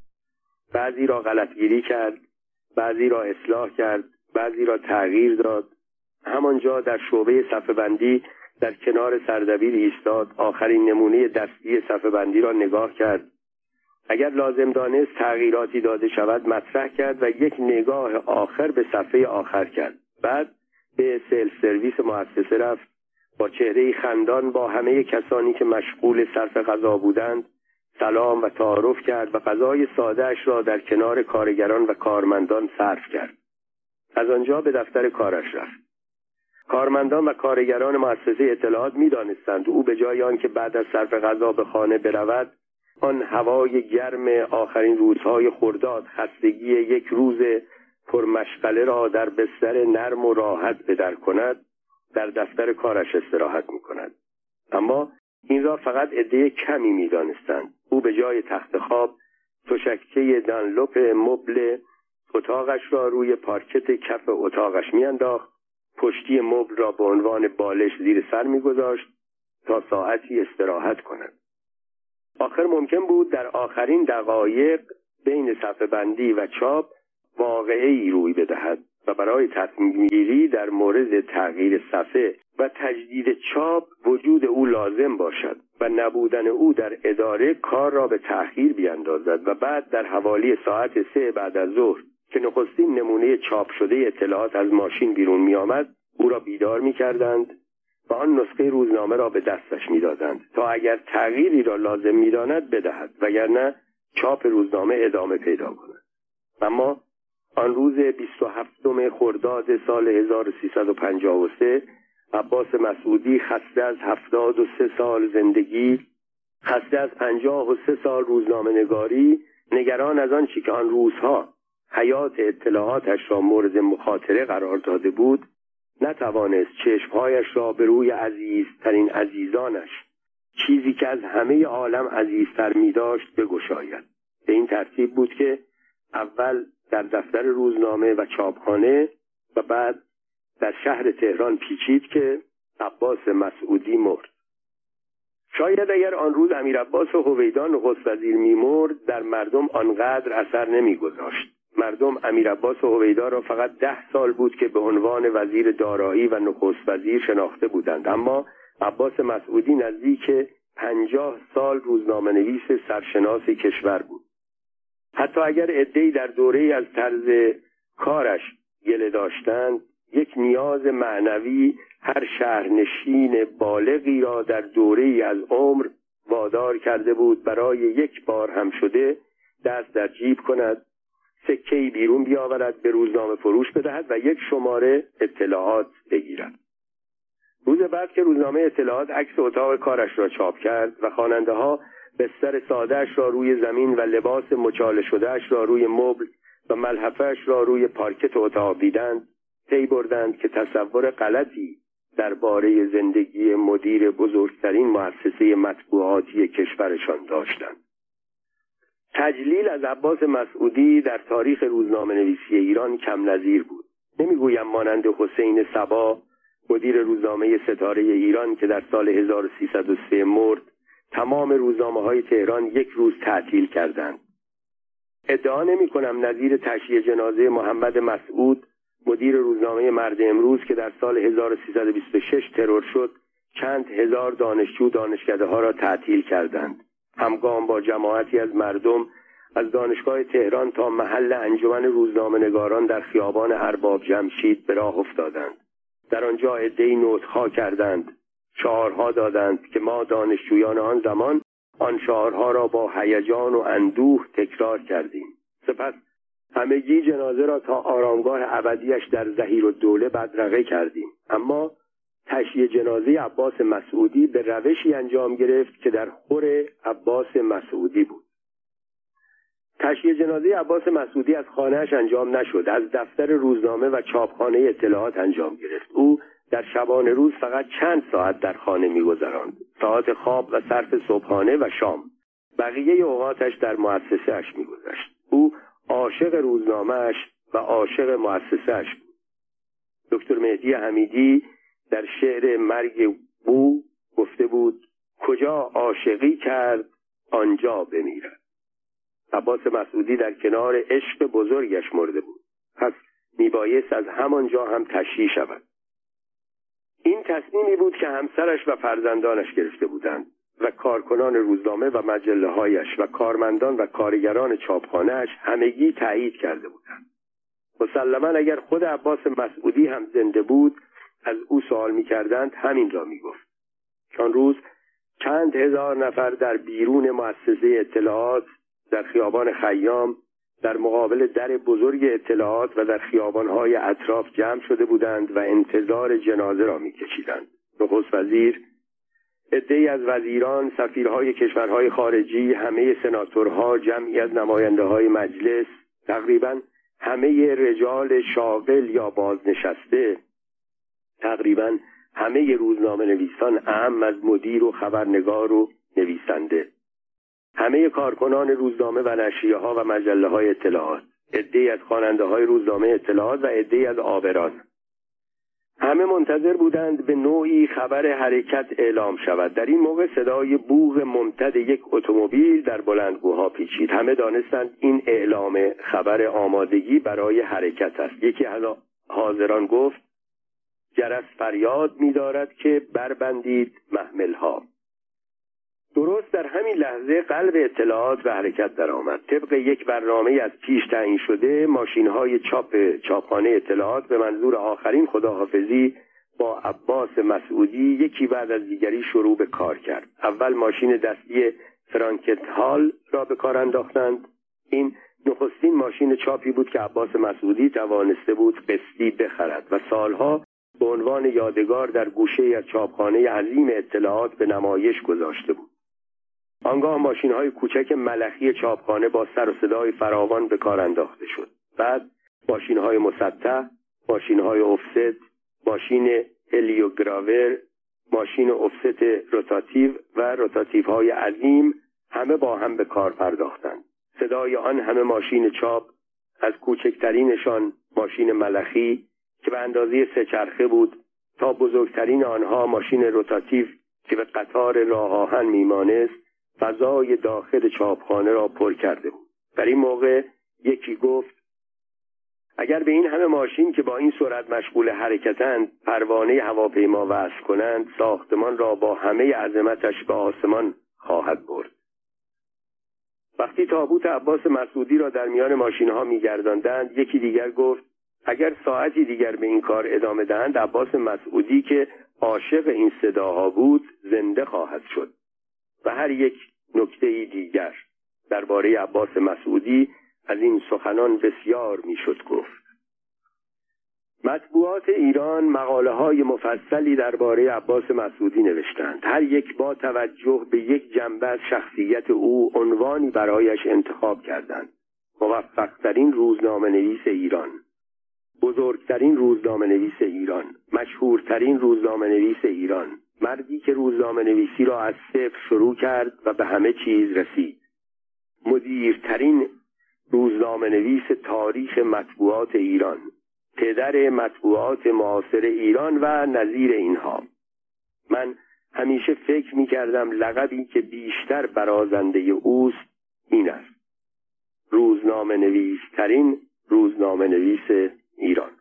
بعضی را غلطگیری کرد بعضی را اصلاح کرد بعضی را تغییر داد. همانجا در شعبه صفحه بندی در کنار سردبیر ایستاد. آخرین نمونه دستی صفحه بندی را نگاه کرد. اگر لازم دانست تغییراتی داده شود مطرح کرد و یک نگاه آخر به صفحه آخر کرد. بعد به سیل سرویس مؤسسه رفت. با چهره خندان با همه کسانی که مشغول صرف غذا بودند سلام و تعارف کرد و غذای سادهش را در کنار کارگران و کارمندان صرف کرد. از آنجا به دفتر کارش رفت. کارمندان و کارگران مؤسسه اطلاعات می‌دانستند او به جای آنکه بعد از صرف غذا به خانه برود آن هوای گرم آخرین روزهای خرداد خستگی یک روز پرمشغله را در بستر نرم و راحت بدر کند در دفتر کارش استراحت می کند اما این را فقط عده کمی می دانستند. او به جای تخت خواب تشکچه دنلوپ مبل اتاقش را روی پارکت کف اتاقش میانداخت. پشتی مبل را به عنوان بالش زیر سر میگذاشت تا ساعتی استراحت کند. آخر ممکن بود در آخرین دقایق بین صفحه بندی و چاپ واقعه ای روی بدهد و برای تصمیم گیری در مورد تغییر صفحه و تجدید چاپ وجود او لازم باشد و نبودن او در اداره کار را به تأخیر بیاندازد و بعد در حوالی ساعت سه بعد از ظهر که نخستین نمونه چاپ شده اطلاعات از ماشین بیرون می آمد او را بیدار می کردند و آن نسخه روزنامه را به دستش می‌دادند. تا اگر تغییری را لازم می‌داند بدهد وگرنه چاپ روزنامه ادامه پیدا کند. اما آن روز 27 خرداد سال 1353 عباس مسعودی خسته از 73 سال زندگی خسته از 53 سال روزنامه نگاری نگران از آنچه که آن روزها حیات اطلاعاتش را مورد مخاطره قرار داده بود نتوانست چشمهایش را به روی عزیزترین عزیزانش چیزی که از همه عالم عزیزتر می داشت بگشاید. به این ترتیب بود که اول در دفتر روزنامه و چاپخانه و بعد در شهر تهران پیچید که عباس مسعودی مرد. شاید اگر آن روز امیر عباس هویدان نخست وزیر میمرد در مردم آنقدر اثر نمیگذاشت. مردم امیر عباس هویدا را فقط ده سال بود که به عنوان وزیر دارایی و نخست وزیر شناخته بودند. اما عباس مسعودی نزدیک پنجاه سال روزنامه نویس سرشناس کشور بود. حتی اگر عدهای در دوره از طرز کارش گله داشتند یک نیاز معنوی هر شهرنشین بالغی را در دوره از عمر وادار کرده بود برای یک بار هم شده دست در جیب کند سکه بیرون بیاورد به روزنامه فروش بدهد و یک شماره اطلاعات بگیرد. روز بعد که روزنامه اطلاعات عکس اتاق کارش را چاپ کرد و خواننده ها بستر سادهش را روی زمین و لباس مچاله شدهش را روی مبل و ملحفهش را روی پارکت اتاق دیدند پی بردند که تصور غلطی درباره زندگی مدیر بزرگترین مؤسسه مطبوعاتی کشورشان داشتند. تجلیل از عباس مسعودی در تاریخ روزنامه نویسی ایران کم نظیر بود. نمی‌گویم مانند حسین سبا مدیر روزنامه ستاره ایران که در سال 1303 مرد تمام روزنامه های تهران یک روز تعطیل کردند. ادعا نمی کنم نظیر تشییع جنازه محمد مسعود مدیر روزنامه مرد امروز که در سال 1326 ترور شد چند هزار دانشجو دانشکده ها را تعطیل کردند. همگام با جماعتی از مردم از دانشگاه تهران تا محل انجمن روزنامه نگاران در خیابان ارباب جمشید به راه افتادند. در آنجا عدهای نوتخا کردند شعارها دادند که ما دانشجویان آن زمان آن شعارها را با هیجان و اندوه تکرار کردیم. سپس همگی جنازه را تا آرامگاه ابدیش در زهیر و دوله بدرقه کردیم. اما تشییع جنازه عباس مسعودی به روشی انجام گرفت که در خور عباس مسعودی بود. تشییع جنازه عباس مسعودی از خانهاش انجام نشد. از دفتر روزنامه و چاپخانه اطلاعات انجام گرفت. او در شبان روز فقط چند ساعت در خانه میگذراند. ساعت خواب و صرف صبحانه و شام. بقیه اوقاتش در مؤسسهاش میگذشت. او عاشق روزنامهش و عاشق مؤسسهاش بود. دکتر مهدی حمیدی در شعر مرگ بو گفته بود کجا عاشقی کرد آنجا بمیرد. عباس مسعودی در کنار عشق بزرگش مرده بود. پس میبایست از همانجا هم تشییع شود. این تصمیمی بود که همسرش و فرزندانش گرفته بودند و کارکنان روزنامه و مجله هایش و کارمندان و کارگران چاپخانهاش همگی تایید کرده بودند. مسلما اگر خود عباس مسعودی هم زنده بود از او سوال می‌کردند همین را می‌گفت. آن روز چند هزار نفر در بیرون مؤسسه اطلاعات در خیابان خیام در مقابل در بزرگ اطلاعات و در خیابانهای اطراف جمع شده بودند و انتظار جنازه را میکشیدند. نخست وزیر عدهای از وزیران سفیرهای کشورهای خارجی همه سناتورها جمعی از نماینده های مجلس تقریبا همه رجال شاغل یا بازنشسته تقریبا همه روزنامه نویسان اهم از مدیر و خبرنگار و نویسنده. همه کارکنان روزنامه و نشریه ها و مجله های اطلاعات عدهای از خواننده های روزنامه اطلاعات و عدهای از آبران. همه منتظر بودند به نوعی خبر حرکت اعلام شود. در این موقع صدای بوغ ممتد یک اتومبیل در بلندگوها پیچید. همه دانستند این اعلام خبر آمادگی برای حرکت است. یکی از حاضران گفت جرس فریاد می‌دارد که بربندید محملها. درست در همین لحظه قلب اطلاعات به حرکت درآمد. طبق یک برنامه از پیش تعیین شده ماشین های چاپ چاپخانه اطلاعات به منظور آخرین خداحافظی با عباس مسعودی یکی بعد از دیگری شروع به کار کرد. اول ماشین دستی فرانکت هال را به کار انداختند. این نخستین ماشین چاپی بود که عباس مسعودی توانسته بود قسطی بخرد و سالها به عنوان یادگار در گوشه از چاپخانه عظیم اطلاعات به نمایش گذاشته بود. آنگاه ماشین های کوچک ملخی چاپخانه با سر و صدای فراوان به کار انداخته شد. بعد ماشین های مسطح ماشین های افست ماشین هلیوگراور ماشین افست روتاتیو و روتاتیو های عظیم همه با هم به کار پرداختند. صدای آن همه ماشین چاپ از کوچکترینشان ماشین ملخی که به اندازه سه چرخه بود تا بزرگترین آنها ماشین روتاتیو که به قطار راه آهن میمانست فضای داخل چاپخانه را پر کرده بود. در این موقع یکی گفت اگر به این همه ماشین که با این سرعت مشغول حرکتند پروانه هواپیما وصل کنند ساختمان را با همه عظمتش به آسمان خواهد برد. وقتی تابوت عباس مسعودی را در میان ماشین ها یکی دیگر گفت اگر ساعتی دیگر به این کار ادامه دهند عباس مسعودی که عاشق این صداها بود زنده خواهد شد. و هر یک نکته دیگر درباره عباس مسعودی از این سخنان بسیار می‌شد گفت. مطبوعات ایران مقاله های مفصلی درباره عباس مسعودی نوشتند. هر یک با توجه به یک جنبه از شخصیت او عنوانی برایش انتخاب کردند. موفقترین روزنامه نویس ایران. بزرگترین روزنامه نویس ایران مشهورترین روزنامه نویس ایران. مردی که روزنامه نویسی را از صفر شروع کرد و به همه چیز رسید. مدیرترین روزنامه نویس تاریخ مطبوعات ایران. پدر مطبوعات معاصر ایران و نظیر اینها. من همیشه فکر می کردم لقبی که بیشتر برازنده اوست این است. روزنامه نویس ترین روزنامه نویس ایران